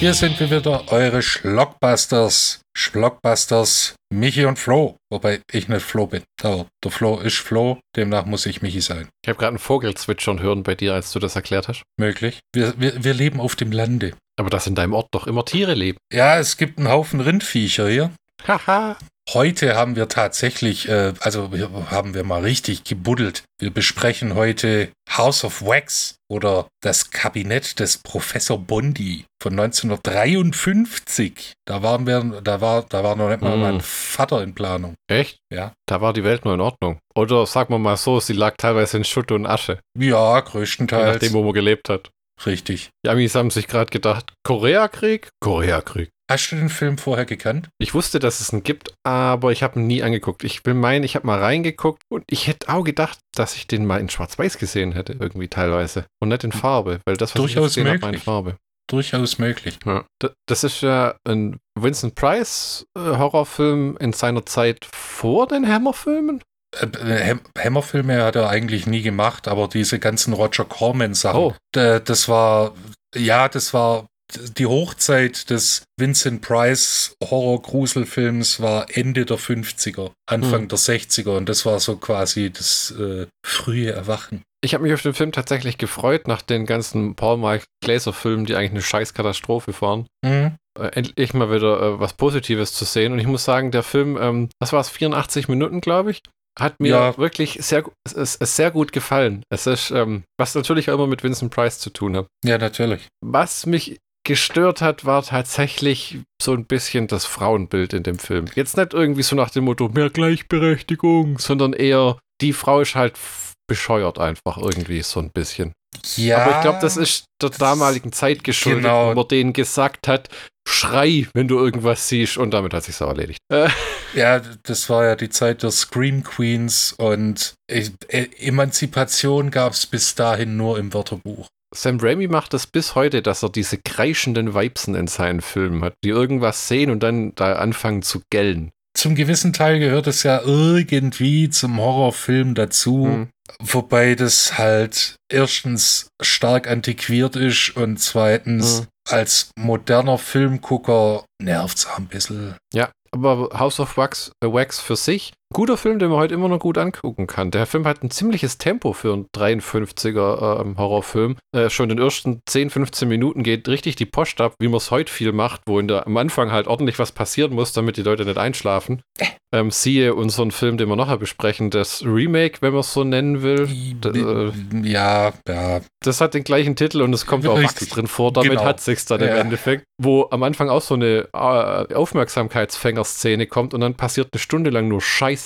Hier sind wir wieder, eure Schlockbusters. Schlockbusters, Michi und Flo. Wobei ich nicht Flo bin. Aber der Flo ist Flo, demnach muss ich Michi sein. Ich habe gerade einen Vogel zwitschern hören bei dir, als du das erklärt hast. Möglich. Wir, wir, wir leben auf dem Lande. Aber dass in deinem Ort doch immer Tiere leben. Ja, es gibt einen Haufen Rindviecher hier. Haha. Heute haben wir tatsächlich, äh, also wir, haben wir mal richtig gebuddelt. Wir besprechen heute House of Wax oder das Kabinett des Professor Bondi von 1953. Da waren wir, da war, da war noch nicht mal Mm. mein Vater in Planung. Echt? Ja. Da war die Welt nur in Ordnung. Oder sagen wir mal so, sie lag teilweise in Schutt und Asche, Ja, je größtenteils. nachdem, wo man gelebt hat. Richtig. Die Amis haben sich gerade gedacht, Koreakrieg? Koreakrieg. Hast du den Film vorher gekannt? Ich wusste, dass es einen gibt, aber ich habe ihn nie angeguckt. Ich will meinen, ich habe mal reingeguckt und ich hätte auch gedacht, dass ich den mal in Schwarz-Weiß gesehen hätte, irgendwie teilweise. Und nicht in Farbe, weil das, was Durchaus ich gesehen habe, war in. Farbe. Durchaus möglich. Ja. Das ist ja ein Vincent Price äh, Horrorfilm in seiner Zeit vor den Hammer-Filmen. Äh, Ham- Hammerfilme hat er eigentlich nie gemacht, aber diese ganzen Roger Corman-Sachen, Oh. das war, ja, das war die Hochzeit des Vincent Price Horror-Gruselfilms war Ende der 50er, Anfang Hm. der 60er und das war so quasi das äh, frühe Erwachen. Ich habe mich auf den Film tatsächlich gefreut, nach den ganzen Paul Mike Glaser-Filmen, die eigentlich eine Scheißkatastrophe waren. Mhm. Äh, endlich mal wieder äh, was Positives zu sehen. Und ich muss sagen, der Film, ähm, was war es, 84 Minuten, glaube ich, hat mir Ja. wirklich sehr, es ist sehr gut gefallen. Es ist, ähm, was natürlich auch immer mit Vincent Price zu tun hat. Ja, natürlich. Was mich gestört hat, war tatsächlich so ein bisschen das Frauenbild in dem Film. Jetzt nicht irgendwie so nach dem Motto mehr Gleichberechtigung, sondern eher die Frau ist halt bescheuert einfach irgendwie so ein bisschen. Ja, Aber ich glaube, das ist der damaligen Zeit geschuldet, Genau. wo man denen gesagt hat, schrei, wenn du irgendwas siehst und damit hat sich's auch erledigt. Ja, das war ja die Zeit der Scream Queens und äh, äh, Emanzipation gab es bis dahin nur im Wörterbuch. Sam Raimi macht das bis heute, dass er diese kreischenden Weibsen in seinen Filmen hat, die irgendwas sehen und dann da anfangen zu gellen. Zum gewissen Teil gehört es ja irgendwie zum Horrorfilm dazu, Hm. wobei das halt erstens stark antiquiert ist und zweitens Mhm. als moderner Filmgucker nervt's auch ein bisschen. Ja, aber House of Wax, äh, Wax für sich, guter Film, den man heute immer noch gut angucken kann. Der Film hat ein ziemliches Tempo für einen 53er ähm, Horrorfilm. Äh, schon in den ersten 10, 15 Minuten geht richtig die Post ab, wie man es heute viel macht, wo in der, am Anfang halt ordentlich was passieren muss, damit die Leute nicht einschlafen. Ähm, siehe unseren Film, den wir nachher besprechen, das Remake, wenn man es so nennen will. D äh, Ja, ja, das hat den gleichen Titel und es kommt auch Richtig. drin vor. Damit Genau. hat sich's dann im Ja. Endeffekt, wo am Anfang auch so eine äh, Aufmerksamkeitsfänger-Szene kommt und dann passiert eine Stunde lang nur Scheiße.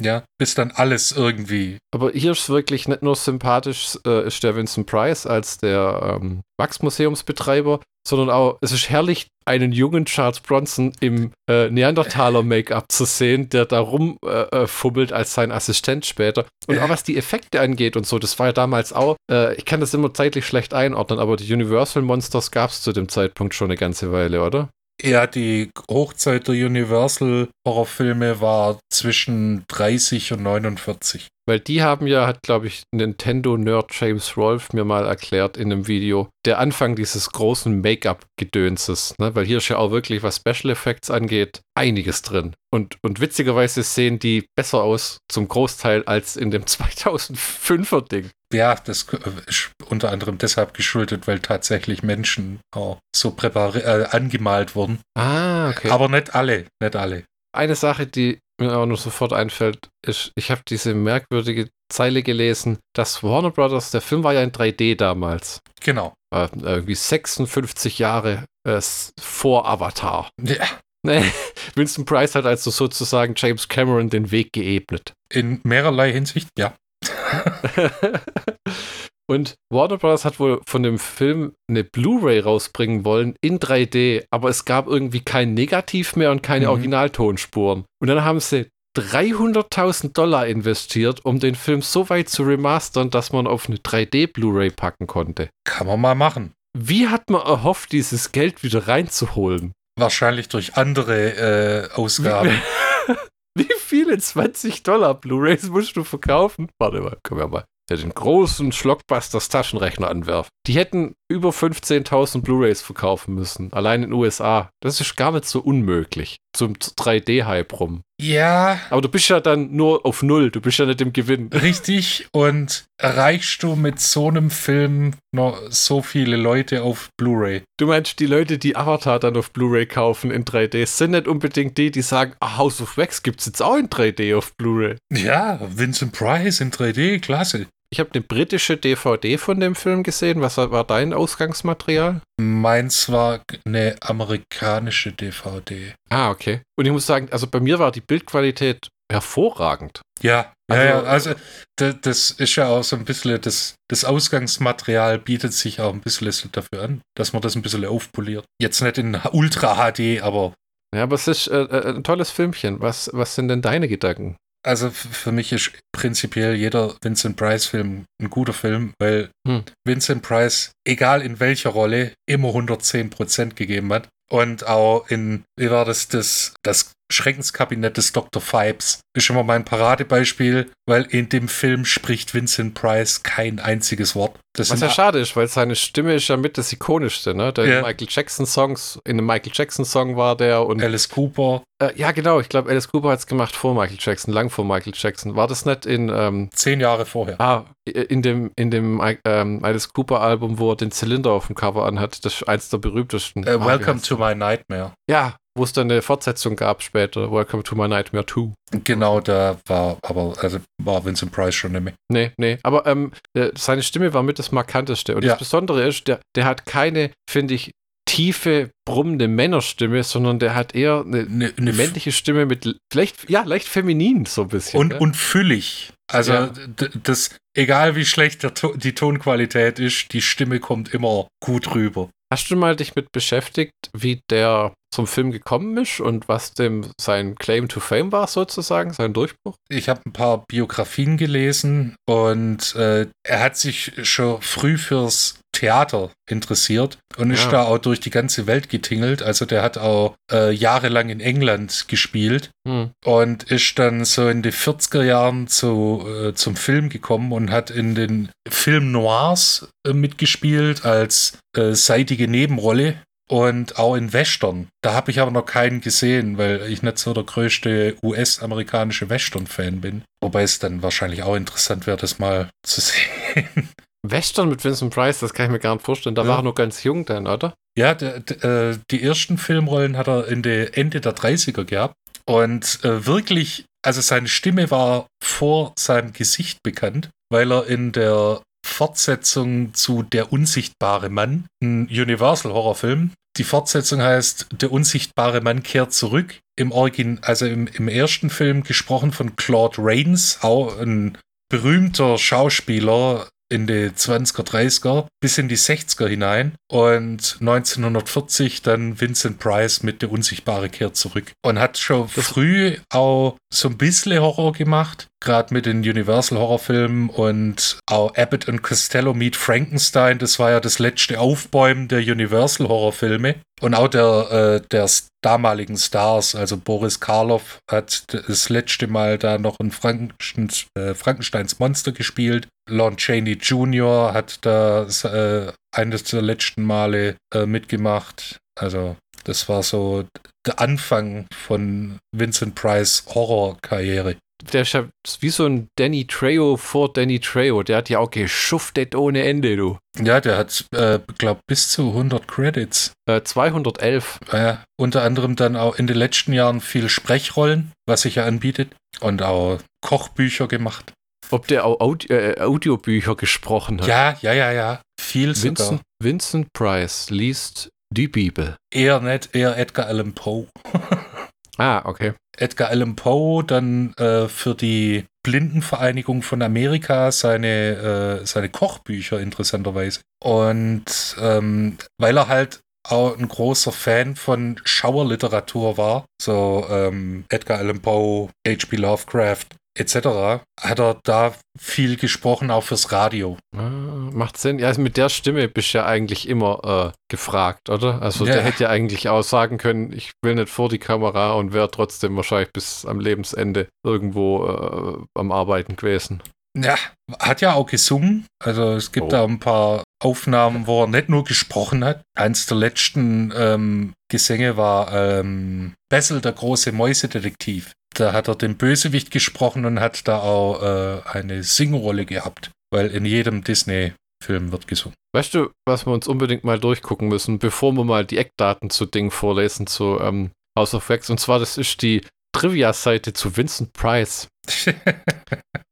Ja, bis dann alles irgendwie. Aber hier ist wirklich nicht nur sympathisch, äh, ist der Vincent Price als der ähm, Wachsmuseumsbetreiber, sondern auch, es ist herrlich, einen jungen Charles Bronson im äh, Neandertaler-Make-up zu sehen, der da rumfummelt äh, fummelt als sein Assistent später. Und auch was die Effekte angeht und so, das war ja damals auch, äh, ich kann das immer zeitlich schlecht einordnen, aber die Universal Monsters gab es zu dem Zeitpunkt schon eine ganze Weile, oder? Ja, die Hochzeit der Universal Horrorfilme war zwischen 30 und 49. Weil die haben ja, hat glaube ich Nintendo-Nerd James Rolfe mir mal erklärt in einem Video, der Anfang dieses großen Make-up-Gedönses, ne? weil hier ist ja auch wirklich, was Special Effects angeht, einiges drin. Und, und witzigerweise sehen die besser aus zum Großteil als in dem 2005er Ding. Ja, das ist unter anderem deshalb geschuldet, weil tatsächlich Menschen auch so äh, angemalt wurden. Ah, okay. Aber nicht alle, nicht alle. Eine Sache, die mir auch nur sofort einfällt, ist, ich habe diese merkwürdige Zeile gelesen, dass Warner Brothers, der Film war ja in 3D damals. Genau. äh, irgendwie 56 Jahre äh, vor Avatar. Ja, Nee, Winston Price hat also sozusagen James Cameron den Weg geebnet. in mehrerlei Hinsicht, ja. Und Warner Bros. hat wohl von dem Film eine Blu-ray rausbringen wollen in 3D, aber es gab irgendwie kein Negativ mehr und keine Mhm. Originaltonspuren. Und dann haben sie 300.000 Dollar investiert, um den Film so weit zu remastern, dass man auf eine 3D Blu-ray packen konnte. Kann man mal machen. Wie hat man erhofft, dieses Geld wieder reinzuholen? Wahrscheinlich durch andere äh, Ausgaben. Wie viele 20 Dollar Blu-Rays musst du verkaufen? Warte mal, können wir mal den großen Schlockbusters Taschenrechner anwerfen. Die hätten über 15.000 Blu-rays verkaufen müssen, allein in den USA. Das ist gar nicht so unmöglich zum 3D-Hype rum. Ja. Aber du bist ja dann nur auf Null, du bist ja nicht im Gewinn. Richtig. Und erreichst du mit so einem Film noch so viele Leute auf Blu-ray? Du meinst, die Leute, die Avatar dann auf Blu-ray kaufen in 3D, sind nicht unbedingt die, die sagen, ah, House of Wax gibt es jetzt auch in 3D auf Blu-ray. Ja, Vincent Price in 3D, klasse. Ich habe eine britische DVD von dem Film gesehen. Was war dein Ausgangsmaterial? Meins war eine amerikanische DVD. Ah, okay. Und ich muss sagen, also bei mir war die Bildqualität hervorragend. Ja, also, ja, also das ist ja auch so ein bisschen, das, das Ausgangsmaterial bietet sich auch ein bisschen dafür an, dass man das ein bisschen aufpoliert. Jetzt nicht in Ultra HD, aber. Ja, aber es ist äh, äh, ein tolles Filmchen. Was, was sind denn deine Gedanken? Also für mich ist prinzipiell jeder Vincent Price-Film ein guter Film, weil hm. Vincent Price, egal in welcher Rolle, immer 110% gegeben hat. Und auch in, wie war das, das, das Schreckenskabinett des Dr. Fibes ist immer mein Paradebeispiel, weil in dem Film spricht Vincent Price kein einziges Wort. Das Was ja schade ist, weil seine Stimme ist ja mit das ikonischste, ne? Der ja. Michael Jackson Songs, in einem Michael Jackson Song war der und Alice Cooper. Äh, ja, genau, ich glaube, Alice Cooper hat es gemacht vor Michael Jackson, lang vor Michael Jackson. War das nicht in ähm, zehn Jahre vorher? Ah, in dem, in dem ähm, Alice Cooper Album, wo er den Zylinder auf dem Cover anhat, das ist eins der berühmtesten. Uh, Welcome to My Nightmare. Ja, wo es dann eine Fortsetzung gab später, Welcome to My Nightmare 2. Genau, da war aber, also war Vincent Price schon mehr. Nee, nee, aber ähm, äh, seine Stimme war mit das Markanteste. Und ja. das Besondere ist, der, der hat keine, finde ich, tiefe, brummende Männerstimme, sondern der hat eher eine, eine, eine männliche Stimme mit leicht, ja, leicht feminin so ein bisschen. Und, ja. und füllig. Also ja. das, egal wie schlecht der, die Tonqualität ist, die Stimme kommt immer gut rüber. Hast du mal dich mit beschäftigt, wie der zum Film gekommen ist und was dem sein Claim to Fame war, sozusagen, sein Durchbruch? Ich habe ein paar Biografien gelesen und äh, er hat sich schon früh fürs Theater interessiert und ist ja. da auch durch die ganze Welt getingelt. Also der hat auch äh, jahrelang in England gespielt hm. und ist dann so in den 40er Jahren zu, äh, zum Film gekommen und hat in den Film Noirs äh, mitgespielt als äh, seitige Nebenrolle und auch in Western. Da habe ich aber noch keinen gesehen, weil ich nicht so der größte US-amerikanische Western-Fan bin. Wobei es dann wahrscheinlich auch interessant wäre, das mal zu sehen. Western mit Vincent Price, das kann ich mir gar nicht vorstellen. Da ja. war er noch ganz jung dann, oder? Ja, de, de, äh, die ersten Filmrollen hat er in der Ende der 30er gehabt. Und äh, wirklich, also seine Stimme war vor seinem Gesicht bekannt, weil er in der Fortsetzung zu Der unsichtbare Mann, ein Universal-Horrorfilm. Die Fortsetzung heißt Der unsichtbare Mann kehrt zurück. Im Origin, also im, im ersten Film gesprochen von Claude Rains, auch ein berühmter Schauspieler, in die 20er, 30er bis in die 60er hinein und 1940 dann Vincent Price mit Der Unsichtbare kehrt zurück und hat schon das früh auch so ein bisschen Horror gemacht, gerade mit den Universal Horrorfilmen und auch Abbott und Costello Meet Frankenstein, das war ja das letzte Aufbäumen der Universal Horrorfilme und auch der, äh, der damaligen Stars, also Boris Karloff hat das letzte Mal da noch ein Frankensteins, äh, Frankensteins Monster gespielt. Lon Chaney Jr. hat da äh, eines der letzten Male äh, mitgemacht. Also das war so der Anfang von Vincent Price Horrorkarriere der ist wie so ein Danny Trejo vor Danny Trejo. Der hat ja auch geschuftet ohne Ende, du. Ja, der hat, äh, glaub, bis zu 100 Credits. Äh, 211. Ja, unter anderem dann auch in den letzten Jahren viel Sprechrollen, was sich ja anbietet. Und auch Kochbücher gemacht. Ob der auch Audi äh, Audiobücher gesprochen hat? Ja, ja, ja, ja. Viel Vincent, sogar. Vincent Price liest die Bibel. Eher nicht, eher Edgar Allan Poe. Ah, okay. Edgar Allan Poe dann äh, für die Blindenvereinigung von Amerika seine, äh, seine Kochbücher interessanterweise. Und ähm, weil er halt auch ein großer Fan von Schauerliteratur war, so ähm, Edgar Allan Poe, H.P. Lovecraft, etc., hat er da viel gesprochen, auch fürs Radio. Ah, macht Sinn. Ja, also mit der Stimme bist du ja eigentlich immer äh, gefragt, oder? Also ja. der hätte ja eigentlich auch sagen können, ich will nicht vor die Kamera und wäre trotzdem wahrscheinlich bis am Lebensende irgendwo äh, am Arbeiten gewesen. Ja, hat ja auch gesungen. Also es gibt oh. da ein paar Aufnahmen, wo er nicht nur gesprochen hat. Eins der letzten ähm, Gesänge war ähm, Bessel, der große Mäusedetektiv. Da hat er den Bösewicht gesprochen und hat da auch äh, eine Singrolle gehabt, weil in jedem Disney-Film wird gesungen. Weißt du, was wir uns unbedingt mal durchgucken müssen, bevor wir mal die Eckdaten zu Dingen vorlesen, zu ähm, House of Wax? Und zwar, das ist die Trivia-Seite zu Vincent Price.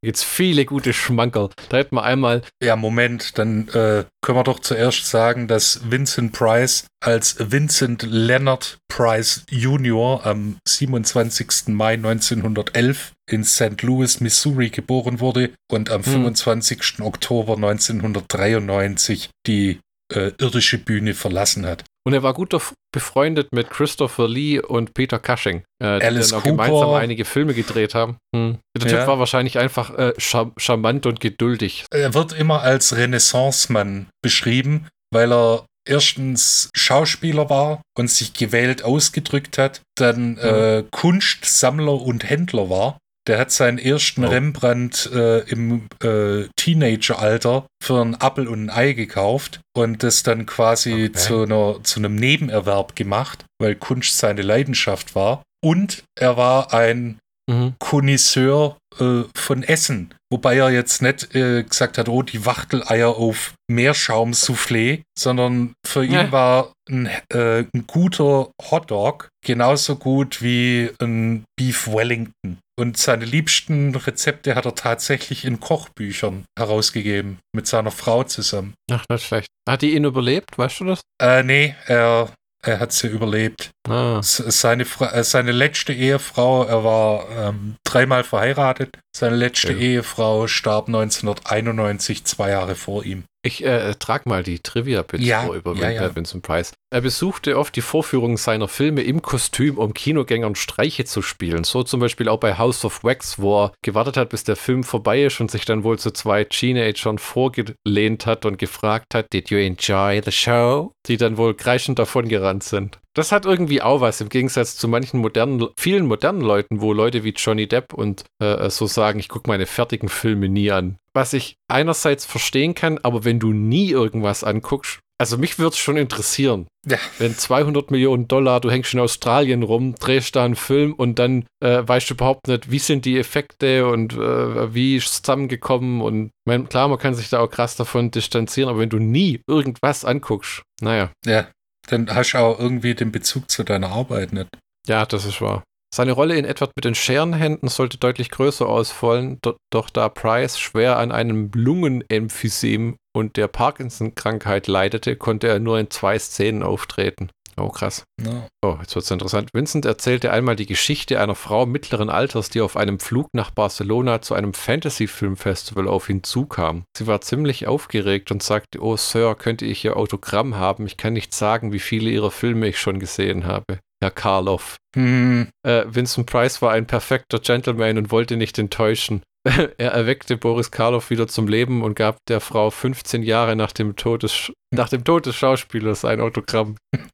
Jetzt viele gute Schmankerl. Da hätten wir einmal. Ja, Moment, dann äh, können wir doch zuerst sagen, dass Vincent Price als Vincent Leonard Price Jr. am 27. Mai 1911 in St. Louis, Missouri geboren wurde und am hm. 25. Oktober 1993 die äh, irdische Bühne verlassen hat. Und er war gut befreundet mit Christopher Lee und Peter Cushing, äh, die dann auch gemeinsam einige Filme gedreht haben. Hm. Der ja. Typ war wahrscheinlich einfach äh, char charmant und geduldig. Er wird immer als Renaissance-Mann beschrieben, weil er erstens Schauspieler war und sich gewählt ausgedrückt hat, dann mhm. äh, Kunstsammler und Händler war der hat seinen ersten oh. Rembrandt äh, im äh, Teenageralter für einen Appel und ein Ei gekauft und das dann quasi okay. zu, einer, zu einem Nebenerwerb gemacht, weil Kunst seine Leidenschaft war. Und er war ein mhm. Connoisseur äh, von Essen. Wobei er jetzt nicht äh, gesagt hat, oh, die Wachteleier auf Meerschaum-Soufflé, sondern für ihn ja. war ein, äh, ein guter Hotdog genauso gut wie ein Beef Wellington. Und seine liebsten Rezepte hat er tatsächlich in Kochbüchern herausgegeben, mit seiner Frau zusammen. Ach, nicht schlecht. Hat die ihn überlebt, weißt du das? Äh, nee, er er hat sie überlebt. Ah. Seine, äh, seine letzte Ehefrau, er war ähm, dreimal verheiratet. Seine letzte ja. Ehefrau starb 1991, zwei Jahre vor ihm. Ich äh, trage mal die Trivia-Bits ja, vor über ja, ja. Vincent Price. Er besuchte oft die Vorführungen seiner Filme im Kostüm, um Kinogängern Streiche zu spielen. So zum Beispiel auch bei House of Wax, wo er gewartet hat, bis der Film vorbei ist und sich dann wohl zu zwei Teenagern vorgelehnt hat und gefragt hat, Did you enjoy the show? Die dann wohl kreischend davon gerannt sind. Das hat irgendwie auch was im Gegensatz zu manchen modernen, vielen modernen Leuten, wo Leute wie Johnny Depp und äh, so sagen, ich gucke meine fertigen Filme nie an. Was ich einerseits verstehen kann, aber wenn du nie irgendwas anguckst, also mich würde es schon interessieren. Ja. Wenn 200 Millionen Dollar, du hängst in Australien rum, drehst da einen Film und dann äh, weißt du überhaupt nicht, wie sind die Effekte und äh, wie ist es zusammengekommen und mein, klar, man kann sich da auch krass davon distanzieren, aber wenn du nie irgendwas anguckst, naja. Ja, dann hast du auch irgendwie den Bezug zu deiner Arbeit nicht. Ja, das ist wahr. Seine Rolle in Edward mit den Scherenhänden sollte deutlich größer ausfallen, do doch da Price schwer an einem Lungenemphysem und der Parkinson-Krankheit leidete, konnte er nur in zwei Szenen auftreten. Oh, krass. No. Oh, jetzt wird es interessant. Vincent erzählte einmal die Geschichte einer Frau mittleren Alters, die auf einem Flug nach Barcelona zu einem Fantasy-Film-Festival auf ihn zukam. Sie war ziemlich aufgeregt und sagte, oh Sir, könnte ich Ihr Autogramm haben? Ich kann nicht sagen, wie viele Ihrer Filme ich schon gesehen habe. Herr Karloff. Hm. Äh, Vincent Price war ein perfekter Gentleman und wollte nicht enttäuschen. er erweckte Boris Karloff wieder zum Leben und gab der Frau 15 Jahre nach dem Tod des, nach dem Tod des Schauspielers ein Autogramm.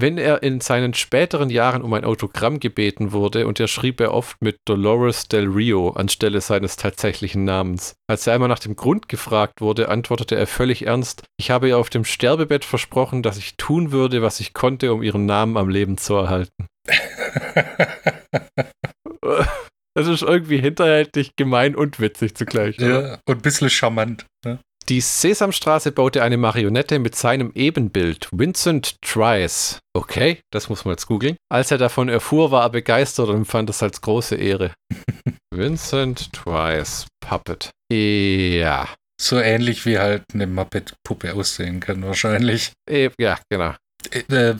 Wenn er in seinen späteren Jahren um ein Autogramm gebeten wurde, und er schrieb er oft mit Dolores del Rio anstelle seines tatsächlichen Namens. Als er einmal nach dem Grund gefragt wurde, antwortete er völlig ernst, ich habe ihr auf dem Sterbebett versprochen, dass ich tun würde, was ich konnte, um ihren Namen am Leben zu erhalten. Das ist irgendwie hinterhältig, gemein und witzig zugleich. Ja, und ein bisschen charmant. Ne? Die Sesamstraße baute eine Marionette mit seinem Ebenbild, Vincent Trice. Okay, das muss man jetzt googeln. Als er davon erfuhr, war er begeistert und empfand es als große Ehre. Vincent Trice Puppet. Ja. So ähnlich wie halt eine Muppet-Puppe aussehen kann, wahrscheinlich. Ja, genau. Äh,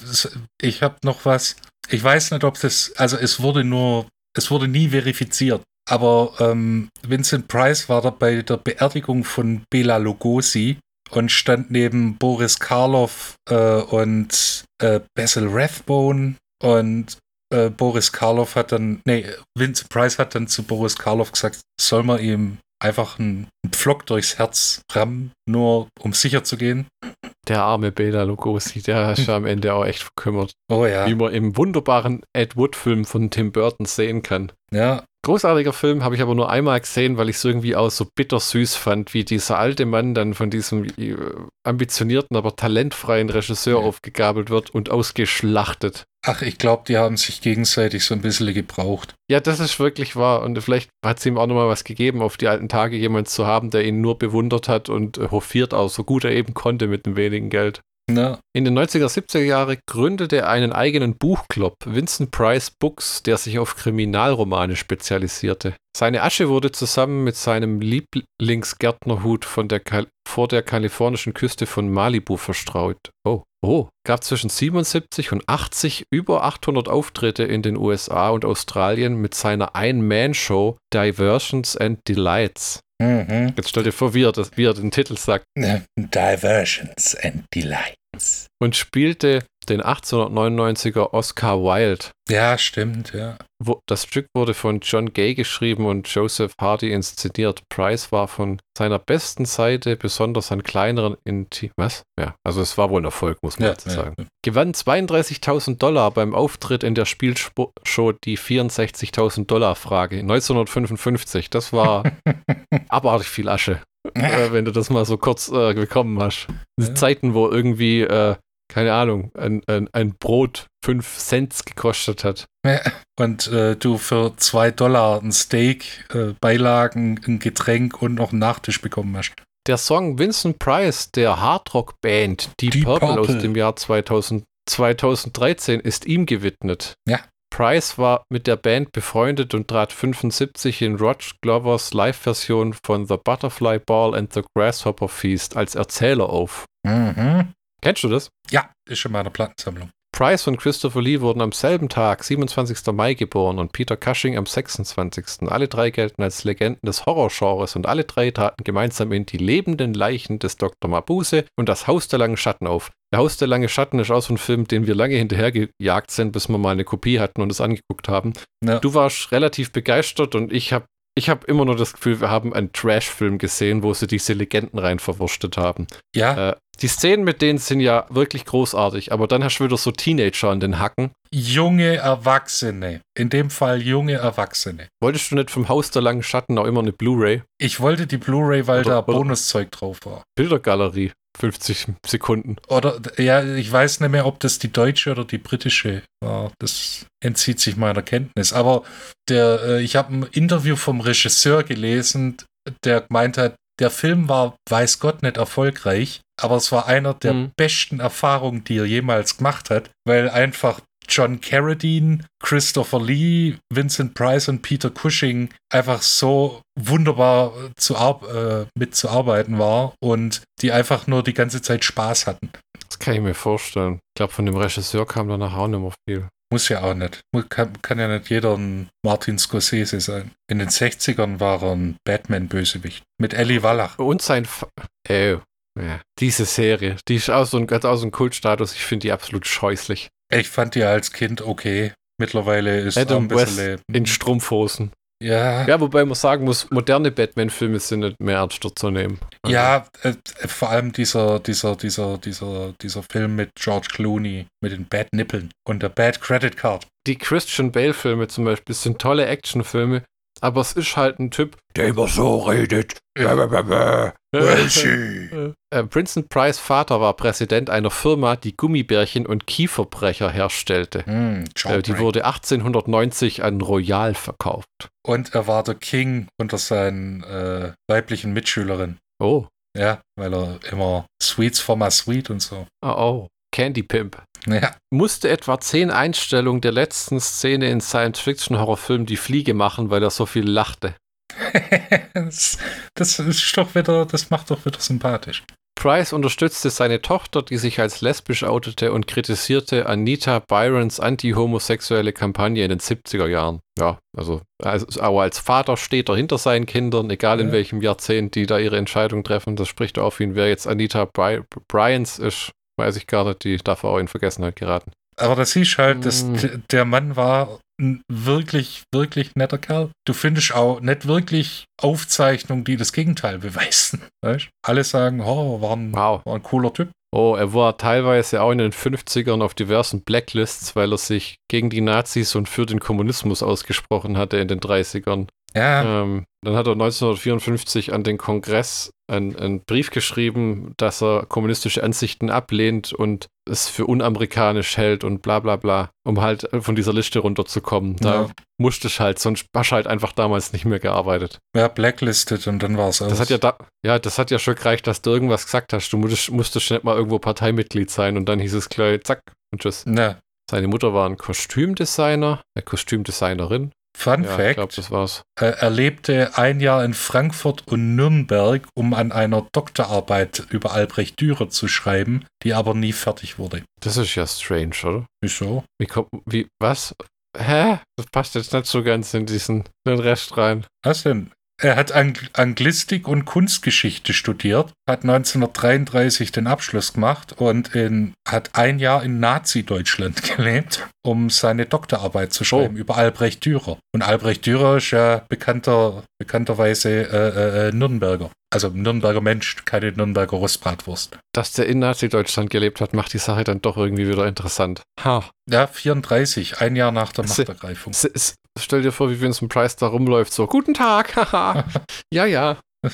ich habe noch was. Ich weiß nicht, ob das. Also, es wurde nur. Es wurde nie verifiziert. Aber ähm, Vincent Price war da bei der Beerdigung von Bela Lugosi und stand neben Boris Karloff äh, und äh, Basil Rathbone und äh, Boris Karloff hat dann, nee, Vincent Price hat dann zu Boris Karloff gesagt, soll man ihm einfach einen, einen Pflock durchs Herz rammen, nur um sicher zu gehen. Der arme Bela Lugosi, der ist ja am Ende auch echt verkümmert. Oh ja. Wie man im wunderbaren Ed Wood-Film von Tim Burton sehen kann. Ja, Großartiger Film, habe ich aber nur einmal gesehen, weil ich es irgendwie auch so bittersüß fand, wie dieser alte Mann dann von diesem äh, ambitionierten, aber talentfreien Regisseur Ja. aufgegabelt wird und ausgeschlachtet. Ach, ich glaube, die haben sich gegenseitig so ein bisschen gebraucht. Ja, das ist wirklich wahr. Und vielleicht hat es ihm auch nochmal was gegeben, auf die alten Tage jemand zu haben, der ihn nur bewundert hat und äh, hofiert auch, so gut er eben konnte mit dem wenigen Geld. Ne? In den 90er, 70er Jahre gründete er einen eigenen Buchclub, Vincent Price Books, der sich auf Kriminalromane spezialisierte. Seine Asche wurde zusammen mit seinem Lieblingsgärtnerhut von der vor der kalifornischen Küste von Malibu verstreut. Oh, oh. Gab zwischen 77 und 80 über 800 Auftritte in den USA und Australien mit seiner Ein-Man-Show Diversions and Delights. Mhm. Jetzt stell dir vor, wie er, das, wie er den Titel sagt. Ne? Diversions and Delights. Und spielte den 1899er Oscar Wilde. Ja, stimmt, ja. Das Stück wurde von John Gay geschrieben und Joseph Hardy inszeniert. Price war von seiner besten Seite besonders an kleineren Inti Was? Ja, also es war wohl ein Erfolg, muss man Ja, jetzt ja. sagen. Gewann 32.000 Dollar beim Auftritt in der Spielshow die 64.000 Dollar Frage 1955. Das war abartig viel Asche, äh, wenn du das mal so kurz äh, bekommen hast. Ja. Zeiten, wo irgendwie, äh, keine Ahnung, ein, ein, ein Brot 5 Cent gekostet hat. Und äh, du für zwei Dollar ein Steak, äh, Beilagen, ein Getränk und noch einen Nachtisch bekommen hast. Der Song Vincent Price der Hardrock-Band Deep, Deep Purple, aus Purple. dem Jahr 2000, 2013 ist ihm gewidmet. Ja. Price war mit der Band befreundet und trat 75 in Roger Glovers Live-Version von The Butterfly Ball and the Grasshopper Feast als Erzähler auf. Mhm. Kennst du das? Ja, ist in meiner Plattensammlung. Price und Christopher Lee wurden am selben Tag, 27. Mai, geboren und Peter Cushing am 26. Alle drei gelten als Legenden des Horrorgenres und alle drei traten gemeinsam in die lebenden Leichen des Dr. Mabuse und das Haus der langen Schatten auf. Der Haus der lange Schatten ist auch so ein Film, den wir lange hinterhergejagt sind, bis wir mal eine Kopie hatten und es angeguckt haben. Ja. Du warst relativ begeistert und ich habe ich hab immer nur das Gefühl, wir haben einen Trash-Film gesehen, wo sie diese Legenden rein verwurstet haben. Ja, Äh, die Szenen mit denen sind ja wirklich großartig, aber dann hast du wieder so Teenager an den Hacken. junge Erwachsene. In dem Fall junge Erwachsene. Wolltest du nicht vom Haus der langen Schatten auch immer eine Blu-ray? Ich wollte die Blu-ray, weil Oder- da Bonuszeug drauf war. Bildergalerie, 50 Sekunden. Oder, ja, ich weiß nicht mehr, ob das die deutsche oder die britische war. Das entzieht sich meiner Kenntnis. Aber der, äh, ich habe ein Interview vom Regisseur gelesen, der gemeint hat, der Film war, weiß Gott, nicht erfolgreich, aber es war einer der Mhm. besten Erfahrungen, die er jemals gemacht hat, weil einfach John Carradine, Christopher Lee, Vincent Price und Peter Cushing einfach so wunderbar zu äh, mitzuarbeiten war und die einfach nur die ganze Zeit Spaß hatten. Das kann ich mir vorstellen. Ich glaube, von dem Regisseur kam danach auch nicht mehr viel. Muss ja auch nicht. Kann, kann ja nicht jeder ein Martin Scorsese sein. In den 60ern war er ein Batman-Bösewicht. Mit Ellie Wallach. Und sein. Fa äh, ja, diese Serie, die ist auch so ein, hat auch so einen Kultstatus. Ich finde die absolut scheußlich. Ich fand die als Kind okay. Mittlerweile ist er Adam ein bisschen. In Strumpfhosen. ja, Ja, wobei man sagen muss, moderne Batman-Filme sind nicht mehr ernster zu nehmen. Also, ja äh, vor allem dieser, dieser, dieser, dieser, dieser Film mit George Clooney, mit den Bad Nippeln und der Bad Credit Card. Die Christian Bale-Filme zum Beispiel sind tolle Actionfilme, aber es ist halt ein Typ, der immer so redet. Well, she. Äh, Princeton Price Vater war Präsident einer Firma, die Gummibärchen und Kieferbrecher herstellte. Hm, Äh, die wurde 1890 an Royal verkauft. Und er war der King unter seinen äh, weiblichen Mitschülerinnen. Oh, Ja, weil er immer Sweets for my sweet und so. oh, oh. Candy Pimp. Ja, Musste etwa zehn Einstellungen der letzten Szene in Science-Fiction-Horrorfilm Die Fliege machen, weil er so viel lachte. das, das ist doch wieder, das macht doch wieder sympathisch. Price unterstützte seine Tochter, die sich als lesbisch outete und kritisierte Anita Byrons anti-homosexuelle Kampagne in den 70er Jahren. Ja, also, also aber als Vater steht er hinter seinen Kindern, egal in Ja. welchem Jahrzehnt die da ihre Entscheidung treffen. Das spricht auf ihn. Wer jetzt Anita Bry Bryans ist, weiß ich gar nicht, die darf auch in Vergessenheit geraten. Aber das siehst halt, dass d- der Mann war ein wirklich, wirklich netter Kerl. Du findest auch nicht wirklich Aufzeichnungen, die das Gegenteil beweisen. Weißt? Alle sagen, oh, war ein, Wow. war ein cooler Typ. Oh, er war teilweise auch in den 50ern auf diversen Blacklists, weil er sich gegen die Nazis und für den Kommunismus ausgesprochen hatte in den 30ern. Ja, Ähm, dann hat er 1954 an den Kongress einen, einen Brief geschrieben, dass er kommunistische Ansichten ablehnt und es für unamerikanisch hält und bla bla bla, um halt von dieser Liste runterzukommen. Da Ja. musste ich halt, sonst hast du halt einfach damals nicht mehr gearbeitet. ja, blacklisted und dann war es aus. Das hat ja da, ja, das hat ja schon gereicht, dass du irgendwas gesagt hast. Du musstest, musstest nicht mal irgendwo Parteimitglied sein und dann hieß es gleich, zack, und tschüss. Na, Seine Mutter war ein Kostümdesigner, eine Kostümdesignerin. Fun Ja, Fact: glaube, das war's. äh, Er lebte ein Jahr in Frankfurt und Nürnberg, um an einer Doktorarbeit über Albrecht Dürer zu schreiben, die aber nie fertig wurde. Das ist ja strange, oder? Wieso? Wie kommt, wie, was? Hä? Das passt jetzt nicht so ganz in diesen den Rest rein. Was denn? Er hat Ang Anglistik und Kunstgeschichte studiert, hat 1933 den Abschluss gemacht und in, hat ein Jahr in Nazi-Deutschland gelebt, um seine Doktorarbeit zu schreiben über Albrecht Dürer. Und Albrecht Dürer ist ja bekannter, bekannterweise äh, äh, Nürnberger. Also Nürnberger Mensch, keine Nürnberger Rostbratwurst. Dass der in Nazi-Deutschland gelebt hat, macht die Sache dann doch irgendwie wieder interessant. Ha. Ja, 34, ein Jahr nach der Machtergreifung. S- stell dir vor, wie Vincent Price da rumläuft, so, guten Tag, haha. ja, ja.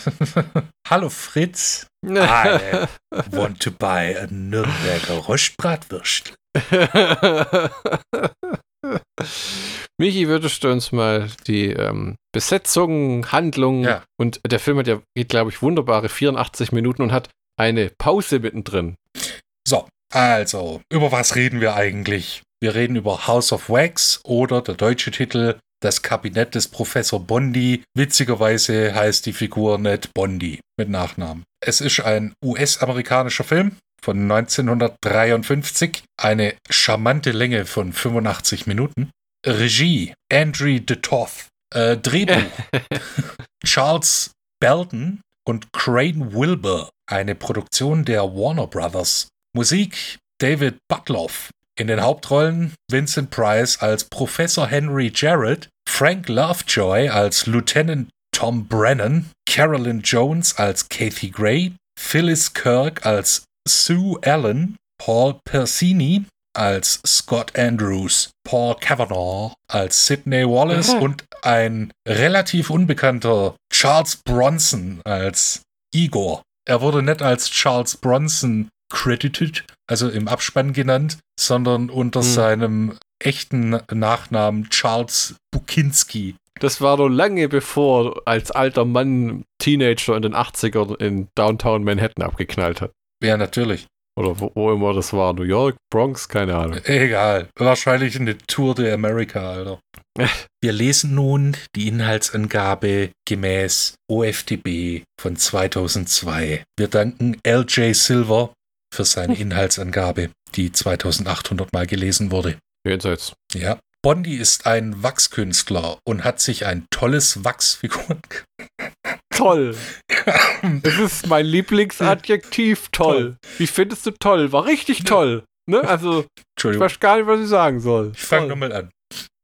Hallo Fritz, I want to buy a Nürnberger Rostbratwurst. Michi, würdest du uns mal die ähm, Besetzung, Handlung Ja. und der Film hat ja, geht, glaube ich, wunderbare 84 Minuten und hat eine Pause mittendrin. So, also, über was reden wir eigentlich? Wir reden über House of Wax oder der deutsche Titel Das Kabinett des Professor Bondi. Witzigerweise heißt die Figur nicht Bondi mit Nachnamen. Es ist ein US-amerikanischer Film von 1953, eine charmante Länge von 85 Minuten. Regie Andrew de Toth. Äh, Drehbuch Charles Belton und Crane Wilbur. Eine Produktion der Warner Brothers. Musik David Butloff. In den Hauptrollen Vincent Price als Professor Henry Jarrett, Frank Lovejoy als Lieutenant Tom Brennan, Carolyn Jones als Kathy Gray, Phyllis Kirk als Sue Allen, Paul Persini als Scott Andrews, Paul Cavanaugh als Sidney Wallace Aha. und ein relativ unbekannter Charles Bronson als Igor. Er wurde nicht als Charles Bronson credited, also im Abspann genannt, sondern unter Hm. seinem echten Nachnamen Charles Bukinski. Das war doch lange bevor als alter Mann Teenager in den 80ern in Downtown Manhattan abgeknallt hat. Ja, natürlich. Oder wo, wo immer das war. New York, Bronx, keine Ahnung. Egal. Wahrscheinlich eine Tour de America, Alter. Wir lesen nun die Inhaltsangabe gemäß OFDB von 2002. Wir danken LJ Silver für seine Inhaltsangabe, die 2800 Mal gelesen wurde. Jenseits. Ja. Bondi ist ein Wachskünstler und hat sich ein tolles Wachsfiguren. Toll. Das ist mein Lieblingsadjektiv. Toll. Wie findest du toll? War richtig toll. Ne? Also, ich weiß gar nicht, was ich sagen soll. Ich fange nochmal an.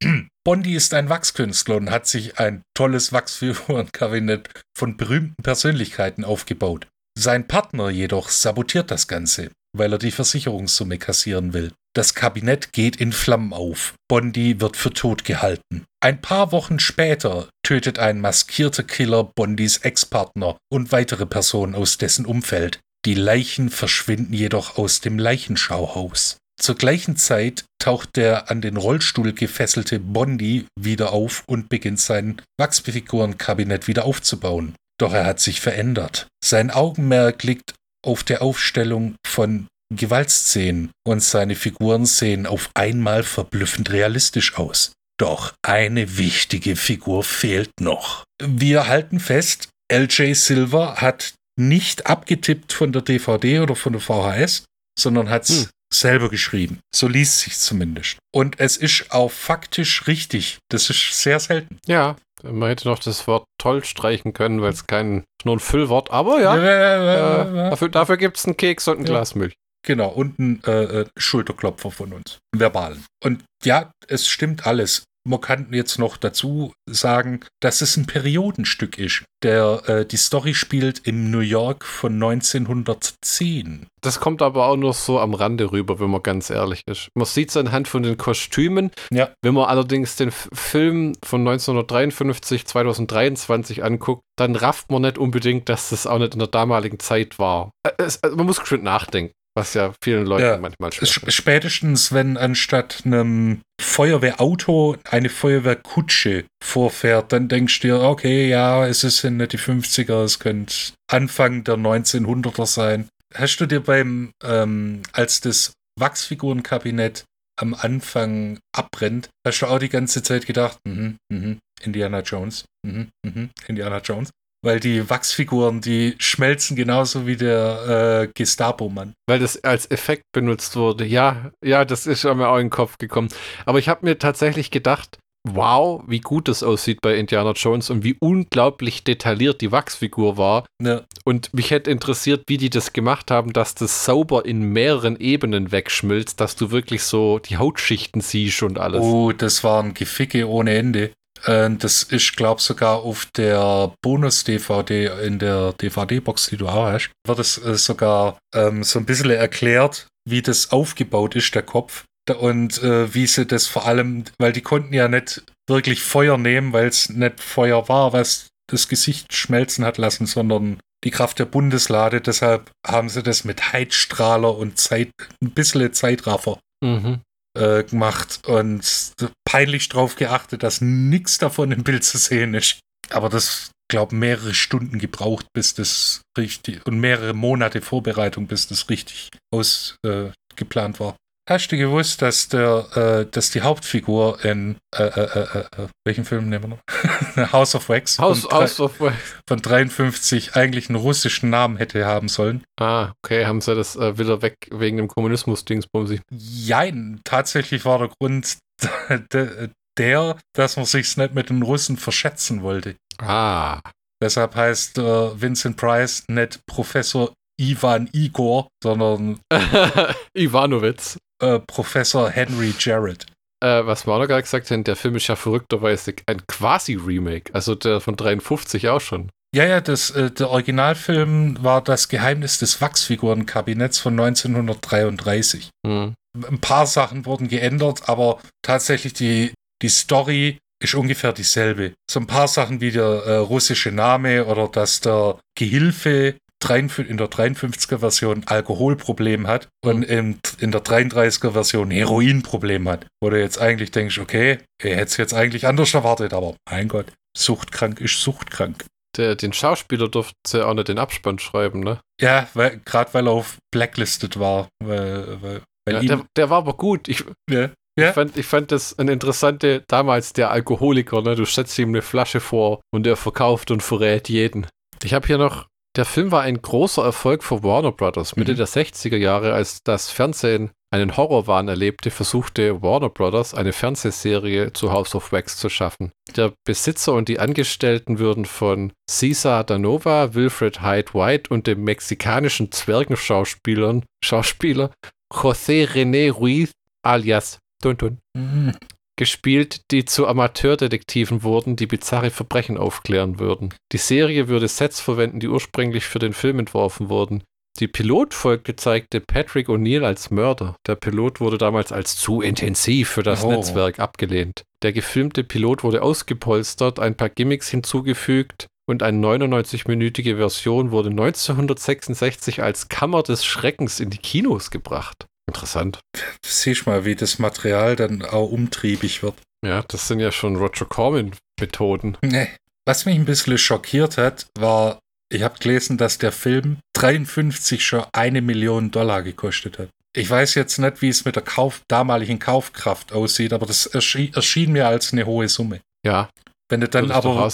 Bondi ist ein Wachskünstler und hat sich ein tolles Wachsfigurenkabinett von berühmten Persönlichkeiten aufgebaut. Sein Partner jedoch sabotiert das Ganze, weil er die Versicherungssumme kassieren will. Das Kabinett geht in Flammen auf. Bondi wird für tot gehalten. Ein paar Wochen später tötet ein maskierter Killer Bondis Ex-Partner und weitere Personen aus dessen Umfeld. Die Leichen verschwinden jedoch aus dem Leichenschauhaus. Zur gleichen Zeit taucht der an den Rollstuhl gefesselte Bondi wieder auf und beginnt sein Wachsfigurenkabinett wieder aufzubauen. Doch er hat sich verändert. Sein Augenmerk liegt auf der Aufstellung von Gewaltszenen und seine Figuren sehen auf einmal verblüffend realistisch aus. Doch eine wichtige Figur fehlt noch. Wir halten fest, LJ Silver hat nicht abgetippt von der DVD oder von der VHS, sondern hat es Hm. selber geschrieben. So liest sich zumindest. Und es ist auch faktisch richtig. Das ist sehr selten. Ja, man hätte noch das Wort toll streichen können, weil es kein nur ein Füllwort, aber ja. Äh, dafür dafür gibt es einen Keks und ein. Glas Milch. Genau, und ein äh, äh, Schulterklopfer von uns. Verbalen. Und ja, es stimmt alles. Man kann jetzt noch dazu sagen, dass es ein Periodenstück ist. Der, äh, die Story spielt im New York von 1910. Das kommt aber auch nur so am Rande rüber, wenn man ganz ehrlich ist. Man sieht es anhand von den Kostümen. Ja. Wenn man allerdings den Film von 1953, 2023 anguckt, dann rafft man nicht unbedingt, dass das auch nicht in der damaligen Zeit war. Äh, es, also man muss schon nachdenken. Was ja vielen Leuten Ja. manchmal schwer Sp- Spätestens, wenn anstatt einem Feuerwehrauto eine Feuerwehrkutsche vorfährt, dann denkst du dir, okay, ja, es ist nicht die 50er, es könnte Anfang der 1900er sein. Hast du dir beim, ähm, als das Wachsfigurenkabinett am Anfang abbrennt, hast du auch die ganze Zeit gedacht, mhm, mhm, Indiana Jones, mhm, mhm, Indiana Jones. Weil die Wachsfiguren, die schmelzen genauso wie der äh, Gestapo-Mann. weil das als Effekt benutzt wurde. Ja, ja, das ist mir auch in den Kopf gekommen. Aber ich habe mir tatsächlich gedacht, wow, wie gut das aussieht bei Indiana Jones und wie unglaublich detailliert die Wachsfigur war. Ne, Und mich hätte interessiert, wie die das gemacht haben, dass das sauber in mehreren Ebenen wegschmilzt, dass du wirklich so die Hautschichten siehst und alles. Oh, das waren Geficke ohne Ende. Äh, Das ist, glaub sogar auf der Bonus-DVD in der DVD-Box, die du auch hast, wird es äh, sogar ähm, so ein bisschen erklärt, wie das aufgebaut ist, der Kopf. Und äh, wie sie das vor allem, weil die konnten ja nicht wirklich Feuer nehmen, weil es nicht Feuer war, was das Gesicht schmelzen hat lassen, sondern die Kraft der Bundeslade. Deshalb haben sie das mit Heizstrahler und Zeit, ein bisschen Zeitraffer Mhm. Äh, gemacht und peinlich drauf geachtet, dass nichts davon im Bild zu sehen ist. Aber das, glaube mehrere Stunden gebraucht, bis das richtig und mehrere Monate Vorbereitung, bis das richtig ausgeplant äh, war. Hast du gewusst, dass der, äh, dass die Hauptfigur in äh, äh, äh, äh, welchen Film nehmen wir noch? House of Wax House, drei- House of von 53 eigentlich einen russischen Namen hätte haben sollen. Ah, okay, haben sie das äh, wieder weg wegen dem Kommunismus-Dingsbumsi. Jein, tatsächlich war der Grund der, der, dass man sich nicht mit den Russen verschätzen wollte. Ah. Deshalb heißt äh, Vincent Price nicht Professor Ivan Igor, sondern Iwanowitz. Äh, Professor Henry Jarrett. Äh, was wir auch noch gerade gesagt haben, der Film ist ja verrückterweise ein quasi-Remake. Also der von 53 auch schon. Ja, ja, das, äh, der Originalfilm war Das Geheimnis des Wachsfigurenkabinetts von 1933. Hm. Ein paar Sachen wurden geändert, aber tatsächlich die, die Story ist ungefähr dieselbe. So ein paar Sachen wie der äh, russische Name oder dass der Gehilfe 53 in der 53er Version Alkoholproblem hat und in, in der 33er Version Heroinproblem hat. Wo du jetzt eigentlich denkst, okay, er hätte es jetzt eigentlich anders erwartet, aber mein Gott, suchtkrank ist suchtkrank. Der, den Schauspieler durfte auch nicht den Abspann schreiben, ne? Ja, weil, gerade weil er auf Blacklisted war. Weil, weil, weil Ja, der, der war aber gut. Ich, ja, ich, ja, fand, ich fand das eine interessante, damals der Alkoholiker, ne? Du setzt ihm eine Flasche vor und er verkauft und verrät jeden. Ich habe hier noch, der Film war ein großer Erfolg für Warner Brothers. Mitte Mhm. der 60er Jahre, als das Fernsehen einen Horrorwahn erlebte, versuchte Warner Brothers eine Fernsehserie zu House of Wax zu schaffen. Der Besitzer und die Angestellten würden von Cesar Danova, Wilfred Hyde White und dem mexikanischen Zwergenschauspielern Schauspieler José René Ruiz alias Tun Tun Mhm. Gespielt, die zu Amateurdetektiven wurden, die bizarre Verbrechen aufklären würden. Die Serie würde Sets verwenden, die ursprünglich für den Film entworfen wurden. Die Pilotfolge zeigte Patrick O'Neill als Mörder. Der Pilot wurde damals als zu intensiv für das Oh. Netzwerk abgelehnt. Der gefilmte Pilot wurde ausgepolstert, ein paar Gimmicks hinzugefügt und eine 99-minütige Version wurde 1966 als Kammer des Schreckens in die Kinos gebracht. Interessant. Siehst mal, wie das Material dann auch umtriebig wird. Ja, das sind ja schon Roger Corman-Methoden. Nee. Was mich ein bisschen schockiert hat, war, ich habe gelesen, dass der Film 53 schon eine Million Dollar gekostet hat. Ich weiß jetzt nicht, wie es mit der Kauf, damaligen Kaufkraft aussieht, aber das erschien, erschien mir als eine hohe Summe. Ja, Wenn du dann aber.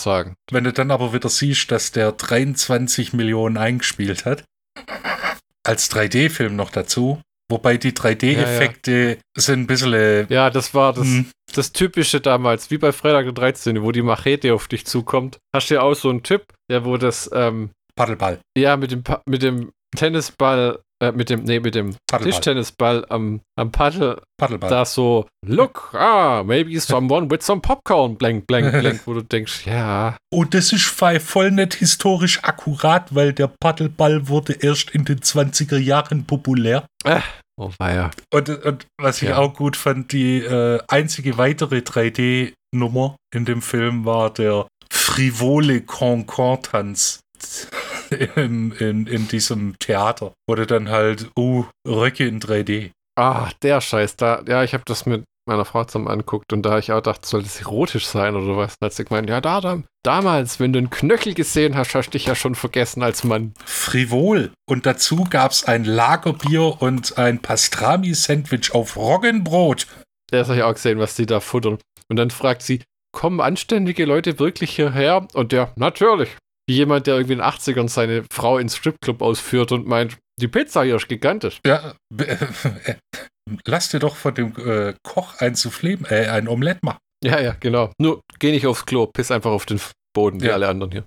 Wenn du dann aber wieder siehst, dass der 23 Millionen eingespielt hat, als 3D-Film noch dazu, wobei die 3D-Effekte sind ein bisschen. äh, Ja, das war das, hm, das Typische damals, wie bei Freitag der 13., wo die Machete auf dich zukommt. Hast du ja auch so einen Typ, der wo das, ähm, Paddelball. ja, mit dem, Pa- mit dem Tennisball äh, mit dem, nee, mit dem Paddelball. Tischtennisball am, am Paddel, Paddelball. da so, look, ah, maybe someone with some popcorn, blank, blank, blank, wo du denkst, ja, Und das ist voll nicht historisch akkurat, weil der Paddelball wurde erst in den 20er Jahren populär. Oh weia. Und, und was ich Ja. auch gut fand, die äh, einzige weitere 3D-Nummer in dem Film war der frivole Concord-Tanz in, in, in diesem Theater. Wurde dann halt, uh, Röcke in 3D. Ah, der Scheiß, da, ja, ich habe das mit meiner Frau zusammen anguckt und da ich auch gedacht, soll das erotisch sein oder was? Hat sie gemeint, ja, da, da, damals, wenn du einen Knöchel gesehen hast, hast du dich ja schon vergessen als Mann. Frivol. Und dazu gab es ein Lagerbier und ein Pastrami-Sandwich auf Roggenbrot. Der habe ich auch gesehen, was die da futtern. Und dann fragt sie, kommen anständige Leute wirklich hierher? Und der, natürlich. Wie jemand, der irgendwie in den 80ern seine Frau ins Stripclub ausführt und meint, die Pizza hier ist gigantisch. Ja, b- lass dir doch von dem äh, Koch ein Soufflé, äh, ein Omelett machen. Ja, ja, genau. Nur geh nicht aufs Klo, piss einfach auf den Boden, wie Ja. alle anderen hier.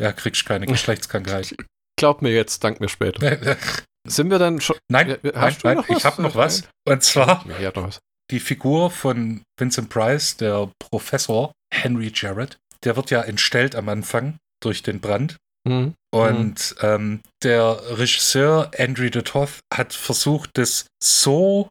Ja, kriegst keine Geschlechtskrankheit. Glaub mir jetzt, dank mir später. Sind wir dann schon. nein, Ja, nein, nein, noch ich habe noch was. Und zwar Ja, noch was. die Figur von Vincent Price, der Professor Henry Jarrett. Der wird ja entstellt am Anfang durch den Brand. Mhm. Und ähm, der Regisseur Andrew de Toth hat versucht, das so,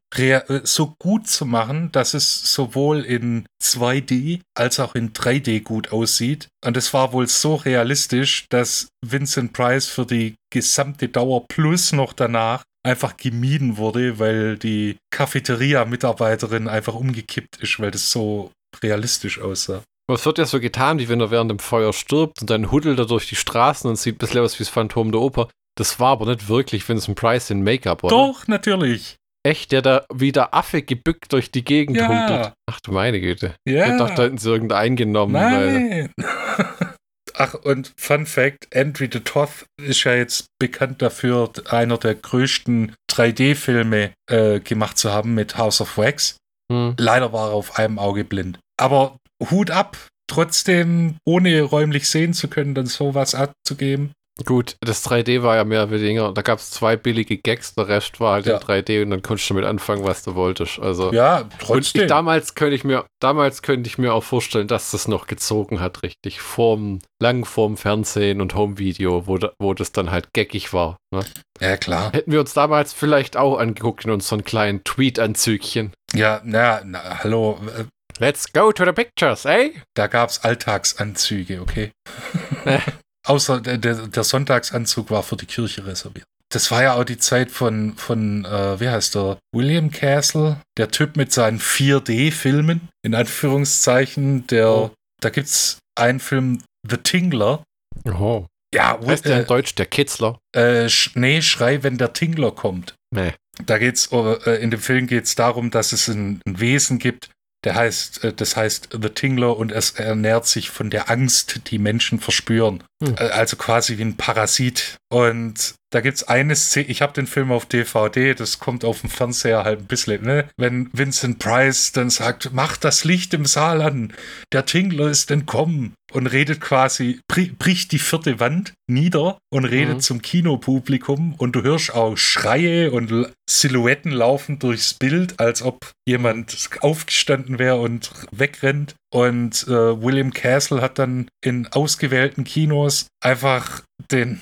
so gut zu machen, dass es sowohl in 2D als auch in 3D gut aussieht. Und es war wohl so realistisch, dass Vincent Price für die gesamte Dauer plus noch danach einfach gemieden wurde, weil die Cafeteria-Mitarbeiterin einfach umgekippt ist, weil das so realistisch aussah. Aber es wird ja so getan, wie wenn er während dem Feuer stirbt und dann huddelt er durch die Straßen und sieht ein bisschen aus wie das Phantom der Oper. Das war aber nicht wirklich Vincent Price in Make-up, oder? Doch, natürlich. Echt, der da wie der Affe gebückt durch die Gegend Ja. humpelt. Ach du meine Güte. Ja. Ich dachte, da hätten sie irgendeinen genommen. Nein. Ach, und Fun Fact: Andrew de Toth ist ja jetzt bekannt dafür, einer der größten 3D-Filme äh, gemacht zu haben mit House of Wax. hm. Leider war er auf einem Auge blind. Aber Hut ab, trotzdem, ohne räumlich sehen zu können, dann sowas abzugeben. Gut, das 3D war ja mehr oder weniger, da gab es zwei billige Gags, der Rest war halt Ja. in 3D und dann konntest du damit anfangen, was du wolltest. Also Ja, trotzdem. ich, damals könnte ich mir, damals könnte ich mir auch vorstellen, dass das noch gezogen hat, richtig. Vorm, lang vorm Fernsehen und Homevideo, wo, wo das dann halt geckig war. Ne? ja, klar. Hätten wir uns damals vielleicht auch angeguckt in unseren kleinen Tweet-Anzügchen. Ja, na, na hallo. Äh, Let's go to the pictures, ey? Da gab es Alltagsanzüge, okay? Außer der, der, Sonntagsanzug war für die Kirche reserviert. Das war ja auch die Zeit von, von äh, wie heißt der? William Castle, der Typ mit seinen 4D-Filmen, in Anführungszeichen. Der, Oh. Da gibt's einen Film, The Tingler. Oh. Ja, Heißt der in äh, Deutsch der Kitzler? äh, nee, Schrei, wenn der Tingler kommt. Nee. Da geht's, äh, in dem Film geht es darum, dass es ein, ein Wesen gibt, der heißt, äh, das heißt The Tingler und es ernährt sich von der Angst, die Menschen verspüren. Hm. Äh, Also quasi wie ein Parasit. Und da gibt's eine Szene, ich habe den Film auf DVD, das kommt auf dem Fernseher halt ein bisschen, ne? Wenn Vincent Price dann sagt, mach das Licht im Saal an, der Tingler ist entkommen und redet quasi, bri- bricht die vierte Wand nieder und redet Mhm. zum Kinopublikum und du hörst auch Schreie und Silhouetten laufen durchs Bild, als ob jemand aufgestanden wäre und wegrennt. Und äh, William Castle hat dann in ausgewählten Kinos einfach den,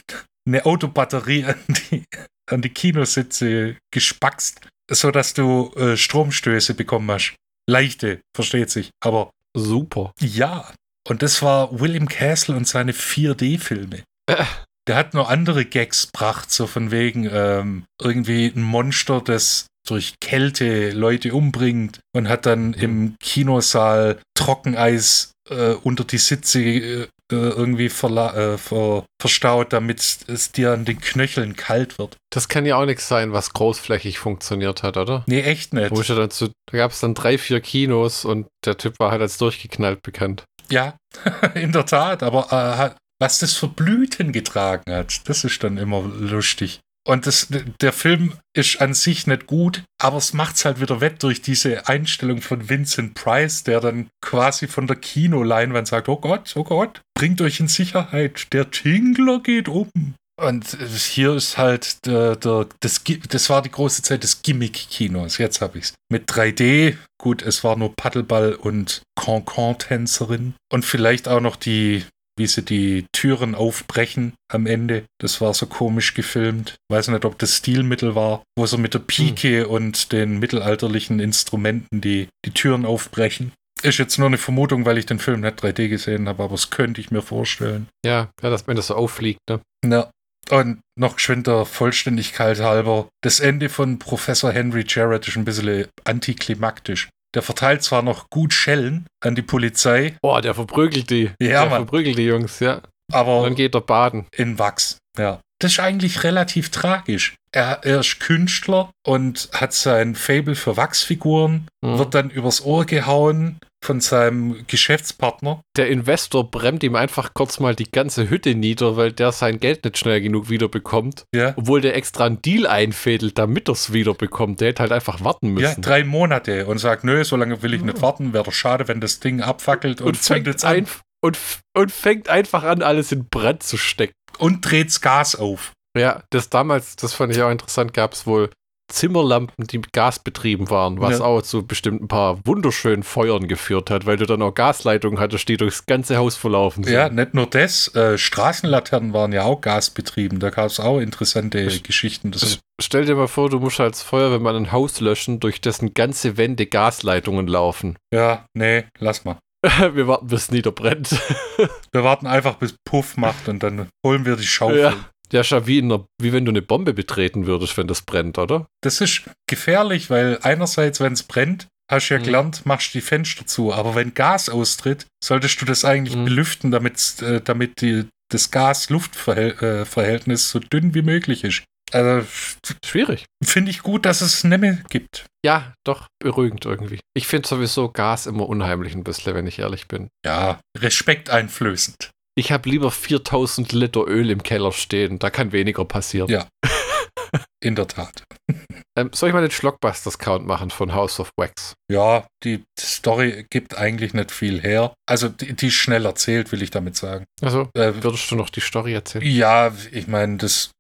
eine Autobatterie an die, an die Kinositze gespackst, sodass du äh, Stromstöße bekommen hast. Leichte, versteht sich. Aber Super. ja, und das war William Castle und seine 4D-Filme. Äh. Der hat noch andere Gags gebracht, so von wegen ähm, irgendwie ein Monster, das durch Kälte Leute umbringt und hat dann im Kinosaal Trockeneis äh, unter die Sitze äh, irgendwie verla äh, ver verstaut, damit es dir an den Knöcheln kalt wird. Das kann ja auch nichts sein, was großflächig funktioniert hat, oder? Nee, echt nicht. Wo ich ja dann zu, da gab es dann drei, vier Kinos und der Typ war halt als durchgeknallt bekannt. Ja, in der Tat, aber äh, was das für Blüten getragen hat, das ist dann immer lustig. Und das, der Film ist an sich nicht gut, aber es macht es halt wieder wett durch diese Einstellung von Vincent Price, der dann quasi von der Kinoleinwand sagt, oh Gott, oh Gott, bringt euch in Sicherheit, der Tingler geht um. Und hier ist halt der, der, das, das war die große Zeit des Gimmick-Kinos. Jetzt habe ich es. Mit 3D, gut, es war nur Paddleball und Cancan-Tänzerin. Und vielleicht auch noch die, wie sie die Türen aufbrechen am Ende. Das war so komisch gefilmt. Weiß nicht, ob das Stilmittel war, wo sie mit der Pike hm. und den mittelalterlichen Instrumenten die, die Türen aufbrechen. Ist jetzt nur eine Vermutung, weil ich den Film nicht 3D gesehen habe, aber das könnte ich mir vorstellen. Ja, ja dass, wenn das so auffliegt, ne? Ja. Und noch geschwind der Vollständigkeit halber, das Ende von Professor Henry Jarrett ist ein bisschen antiklimaktisch. Der verteilt zwar noch gut Schellen an die Polizei. Boah, der verprügelt die. Ja, der Mann. verprügelt die Jungs, ja. Aber. Dann geht er baden. In Wachs, ja. Das ist eigentlich relativ tragisch. Er, er ist Künstler und hat sein Fable für Wachsfiguren, mhm. wird dann übers Ohr gehauen von seinem Geschäftspartner. Der Investor bremst ihm einfach kurz mal die ganze Hütte nieder, weil der sein Geld nicht schnell genug wiederbekommt. Ja. Obwohl der extra einen Deal einfädelt, damit er es wiederbekommt. Der hätte halt einfach warten müssen. Ja, drei Monate und sagt, nö, so lange will ich nicht warten. Wäre doch schade, wenn das Ding abfackelt und, und fängt an. Und, und fängt einfach an, alles in Brand zu stecken und dreht's Gas auf. Ja, das damals, das fand ich auch interessant, gab es wohl Zimmerlampen, die mit Gas betrieben waren, was ja. auch zu bestimmt ein paar wunderschönen Feuern geführt hat, weil du dann auch Gasleitungen hattest, die durchs ganze Haus verlaufen sind. Ja, nicht nur das, äh, Straßenlaternen waren ja auch gasbetrieben, da gab es auch interessante ich, Geschichten. Das stell dir mal vor, du musst als Feuerwehrmann ein Haus löschen, durch dessen ganze Wände Gasleitungen laufen. Ja, nee, lass mal. wir warten, bis es niederbrennt. wir warten einfach, bis Puff macht und dann holen wir die Schaufel. Ja. Ja, schau, wie, einer, wie wenn du eine Bombe betreten würdest, wenn das brennt, oder? Das ist gefährlich, weil einerseits, wenn es brennt, hast du ja mhm. gelernt, machst die Fenster zu. Aber wenn Gas austritt, solltest du das eigentlich mhm. belüften, damit, äh, damit die, das Gas-Luft-Verhältnis äh, so dünn wie möglich ist. Also schwierig. Finde ich gut, dass es Nemme gibt. Ja, doch beruhigend irgendwie. Ich finde sowieso Gas immer unheimlich ein bisschen, wenn ich ehrlich bin. Ja, respekteinflößend. Ich habe lieber 4000 Liter Öl im Keller stehen, da kann weniger passieren. Ja. In der Tat. Ähm, soll ich mal den Schlockbusters-Count machen von House of Wax? Ja, die Story gibt eigentlich nicht viel her. Also, die, die ist schnell erzählt, will ich damit sagen. Also, äh, würdest du noch die Story erzählen? Ja, ich meine, das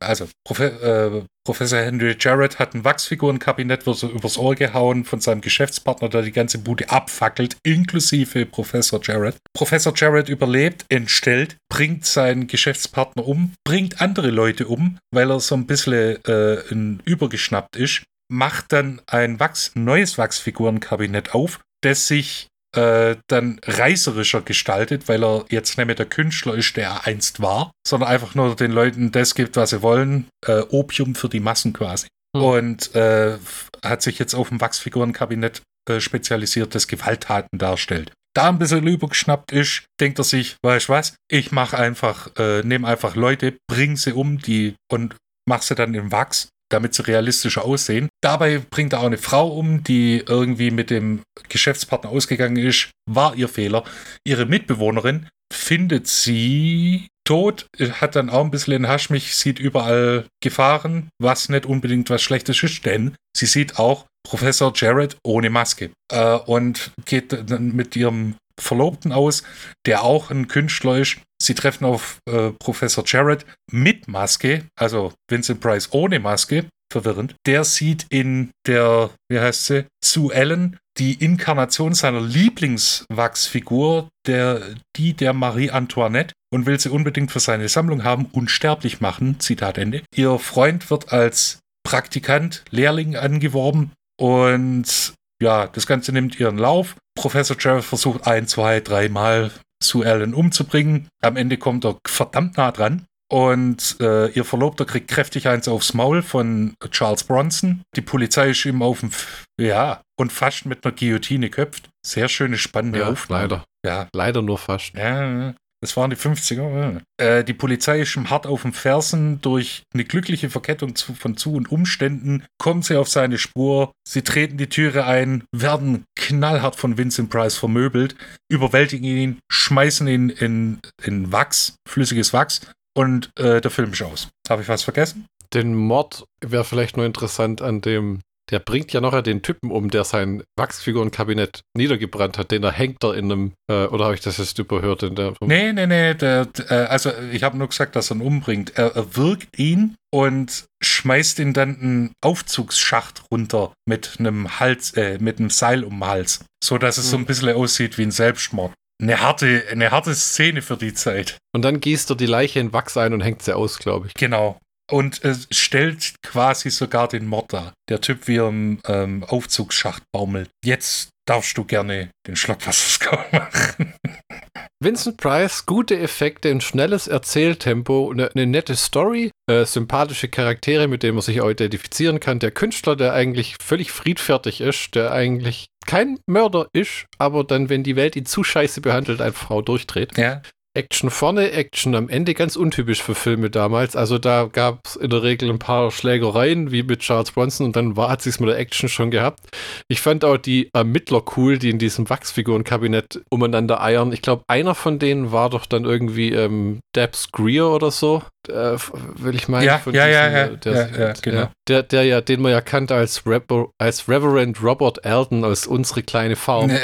also Profe äh, Professor Henry Jarrett hat ein Wachsfigurenkabinett wird so übers Ohr gehauen von seinem Geschäftspartner, der die ganze Bude abfackelt, inklusive Professor Jarrett. Professor Jarrett überlebt, entstellt, bringt seinen Geschäftspartner um, bringt andere Leute um, weil er so ein bisschen äh, übergeschnappt ist, macht dann ein Wachs neues Wachsfigurenkabinett auf, das sich äh, dann reißerischer gestaltet, weil er jetzt nicht mehr der Künstler ist, der er einst war, sondern einfach nur den Leuten das gibt, was sie wollen. Äh, Opium für die Massen quasi. Mhm. Und äh, hat sich jetzt auf dem Wachsfigurenkabinett äh, spezialisiert, das Gewalttaten darstellt. Da ein bisschen übergeschnappt ist, denkt er sich, weißt du was, ich mach einfach, äh, nehme einfach Leute, bring sie um, die und mach sie dann im Wachs damit sie realistischer aussehen. Dabei bringt er auch eine Frau um, die irgendwie mit dem Geschäftspartner ausgegangen ist. War ihr Fehler. Ihre Mitbewohnerin findet sie tot, hat dann auch ein bisschen den Haschmich, sieht überall Gefahren, was nicht unbedingt was Schlechtes ist, denn sie sieht auch Professor Jared ohne Maske äh, und geht dann mit ihrem Verlobten aus, der auch ein Künstler ist. Sie treffen auf äh, Professor Jared mit Maske, also Vincent Price ohne Maske, verwirrend. Der sieht in der, wie heißt sie, Sue Allen, die Inkarnation seiner Lieblingswachsfigur, der, die der Marie Antoinette, und will sie unbedingt für seine Sammlung haben, unsterblich machen. Zitat Ende. Ihr Freund wird als Praktikant, Lehrling angeworben und ja, das Ganze nimmt ihren Lauf. Professor Jarrett versucht ein, zwei, dreimal Sue Allen umzubringen. Am Ende kommt er verdammt nah dran. Und äh, ihr Verlobter kriegt kräftig eins aufs Maul von Charles Bronson. Die Polizei ist ihm auf dem, F ja, und fast mit einer Guillotine köpft. Sehr schöne, spannende ja, Aufnahme. Leider. Ja. Leider nur fast. Ja, das waren die 50er. Äh, die Polizei ist schon hart auf dem Fersen. Durch eine glückliche Verkettung zu, von Zu- und Umständen kommen sie auf seine Spur. Sie treten die Türe ein, werden knallhart von Vincent Price vermöbelt, überwältigen ihn, schmeißen ihn in, in Wachs, flüssiges Wachs und äh, der Film ist aus. Habe ich was vergessen? Den Mord wäre vielleicht nur interessant an dem der bringt ja noch den Typen um, der sein Wachsfigurenkabinett niedergebrannt hat, den er hängt da in einem, äh, oder habe ich das jetzt überhört? In der, nee, nee, nee, der, äh, also ich habe nur gesagt, dass er ihn umbringt. Er, er wirkt ihn und schmeißt ihn dann einen Aufzugsschacht runter mit einem Hals, äh, mit einem Seil um den Hals, so dass es mhm. so ein bisschen aussieht wie ein Selbstmord. Eine harte, eine harte Szene für die Zeit. Und dann gießt er die Leiche in Wachs ein und hängt sie aus, glaube ich. Genau. Und äh, stellt quasi sogar den Mord dar. Der Typ, wie er im ähm, Aufzugsschacht baumelt. Jetzt darfst du gerne den Schlockwasserskau machen. Vincent Price, gute Effekte, ein schnelles Erzähltempo, eine, eine nette Story, äh, sympathische Charaktere, mit denen man sich auch identifizieren kann. Der Künstler, der eigentlich völlig friedfertig ist, der eigentlich kein Mörder ist, aber dann, wenn die Welt ihn zu scheiße behandelt, einfach Frau durchdreht. Ja. Action vorne, Action am Ende, ganz untypisch für Filme damals. Also da gab es in der Regel ein paar Schlägereien, wie mit Charles Bronson, und dann war, hat sich mit der Action schon gehabt. Ich fand auch die Ermittler cool, die in diesem Wachsfigurenkabinett umeinander eiern. Ich glaube, einer von denen war doch dann irgendwie ähm, Debs Greer oder so. Äh, will ich meinen. Ja, von ja, diesem, ja, ja, der, ja, ja, genau. Der, der ja, den man ja kannte als, Rever als Reverend Robert Alden aus Unsere kleine Farm. Nee.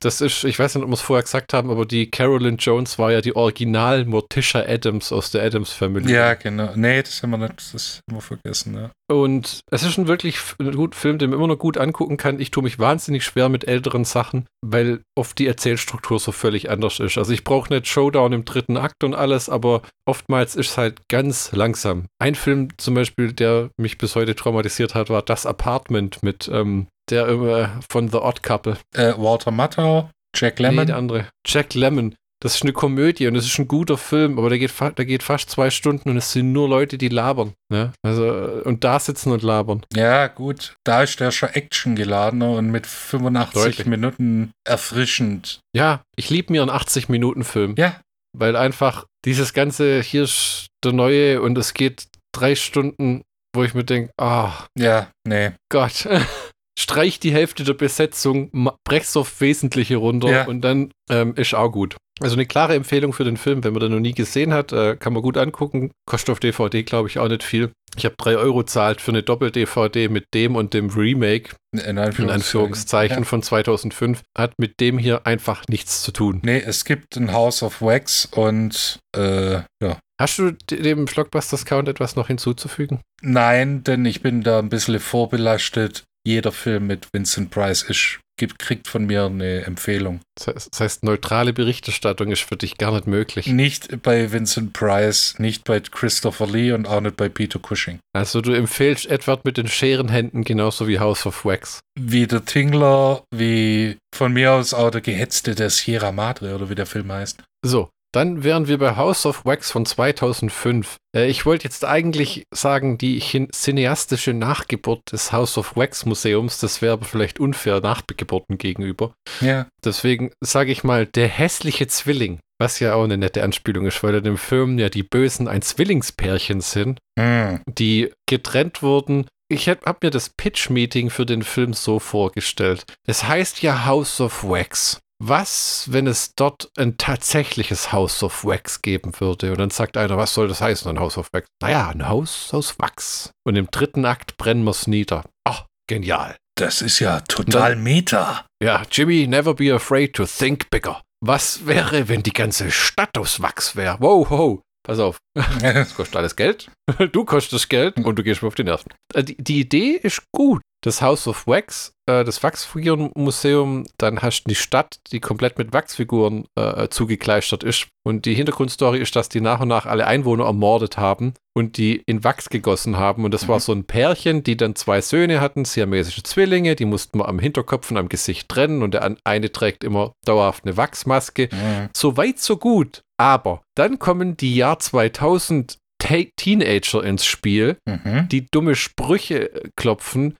Das ist, ich weiß nicht, ob wir es vorher gesagt haben, aber die Carolyn Jones war ja die Original Morticia Adams aus der Adams Family. Ja, genau. Nee, das haben wir nicht, das haben wir vergessen, ja. Und es ist ein wirklich guter Film, den man immer noch gut angucken kann. Ich tue mich wahnsinnig schwer mit älteren Sachen, weil oft die Erzählstruktur so völlig anders ist. Also ich brauche nicht Showdown im dritten Akt und alles, aber oftmals ist es halt ganz langsam. Ein Film zum Beispiel, der mich bis heute traumatisiert hat, war Das Apartment mit ähm, der äh, von The Odd Couple. Äh, Walter Matthau, Jack Lemmon. Nee, der andere. Jack Lemmon. Das ist eine Komödie und es ist ein guter Film, aber der geht, der geht fast zwei Stunden und es sind nur Leute, die labern. Ne? Also, und da sitzen und labern. Ja, gut. Da ist der schon Action geladener und mit 85 Deutlich. Minuten erfrischend. Ja, ich liebe mir einen 80-Minuten-Film. Ja. Weil einfach dieses ganze, hier ist der neue und es geht drei Stunden, wo ich mir denke, ah. Oh, ja, nee. Gott. streich die Hälfte der Besetzung, brech's auf Wesentliche runter ja. und dann ähm, ist auch gut. Also eine klare Empfehlung für den Film, wenn man den noch nie gesehen hat, äh, kann man gut angucken. Kostet auf DVD, glaube ich, auch nicht viel. Ich habe drei Euro zahlt für eine Doppel-DVD mit dem und dem Remake, in Anführungszeichen, in Anführungszeichen ja. von 2005. Hat mit dem hier einfach nichts zu tun. Nee, es gibt ein House of Wax und äh, ja. Hast du dem Blockbusters-Count etwas noch hinzuzufügen? Nein, denn ich bin da ein bisschen vorbelastet jeder Film mit Vincent Price ist, gibt, kriegt von mir eine Empfehlung. Das heißt, neutrale Berichterstattung ist für dich gar nicht möglich. Nicht bei Vincent Price, nicht bei Christopher Lee und auch nicht bei Peter Cushing. Also du empfehlst Edward mit den Scherenhänden genauso wie House of Wax. Wie der Tingler, wie von mir aus auch der Gehetzte der Sierra Madre oder wie der Film heißt. So, dann wären wir bei House of Wax von 2005. Äh, ich wollte jetzt eigentlich sagen, die cineastische Nachgeburt des House of Wax Museums, das wäre aber vielleicht unfair Nachgeburten gegenüber. Ja. Deswegen sage ich mal, der hässliche Zwilling, was ja auch eine nette Anspielung ist, weil in dem Film ja die Bösen ein Zwillingspärchen sind, mhm. die getrennt wurden ich habe hab mir das Pitch-Meeting für den Film so vorgestellt. Es heißt ja House of Wax was, wenn es dort ein tatsächliches House of Wax geben würde? Und dann sagt einer, was soll das heißen, ein House of Wax? Naja, ein Haus aus Wachs. Und im dritten Akt brennen wir es nieder. Ach, genial. Das ist ja total dann, meta. Ja, Jimmy, never be afraid to think bigger. Was wäre, wenn die ganze Stadt aus Wachs wäre? Wow, wow. Pass auf. Das kostet alles Geld. Du kostest Geld und du gehst mir auf die Nerven. Äh, die, die Idee ist gut das House of Wax, äh, das Wachsfigurenmuseum, dann hast du die Stadt, die komplett mit Wachsfiguren äh, zugekleistert ist. Und die Hintergrundstory ist, dass die nach und nach alle Einwohner ermordet haben und die in Wachs gegossen haben. Und das mhm. war so ein Pärchen, die dann zwei Söhne hatten, siamesische Zwillinge, die mussten wir am Hinterkopf und am Gesicht trennen und der eine trägt immer dauerhaft eine Wachsmaske. Mhm. So weit, so gut. Aber dann kommen die Jahr 2000 Teenager ins Spiel, mhm. die dumme Sprüche äh, klopfen,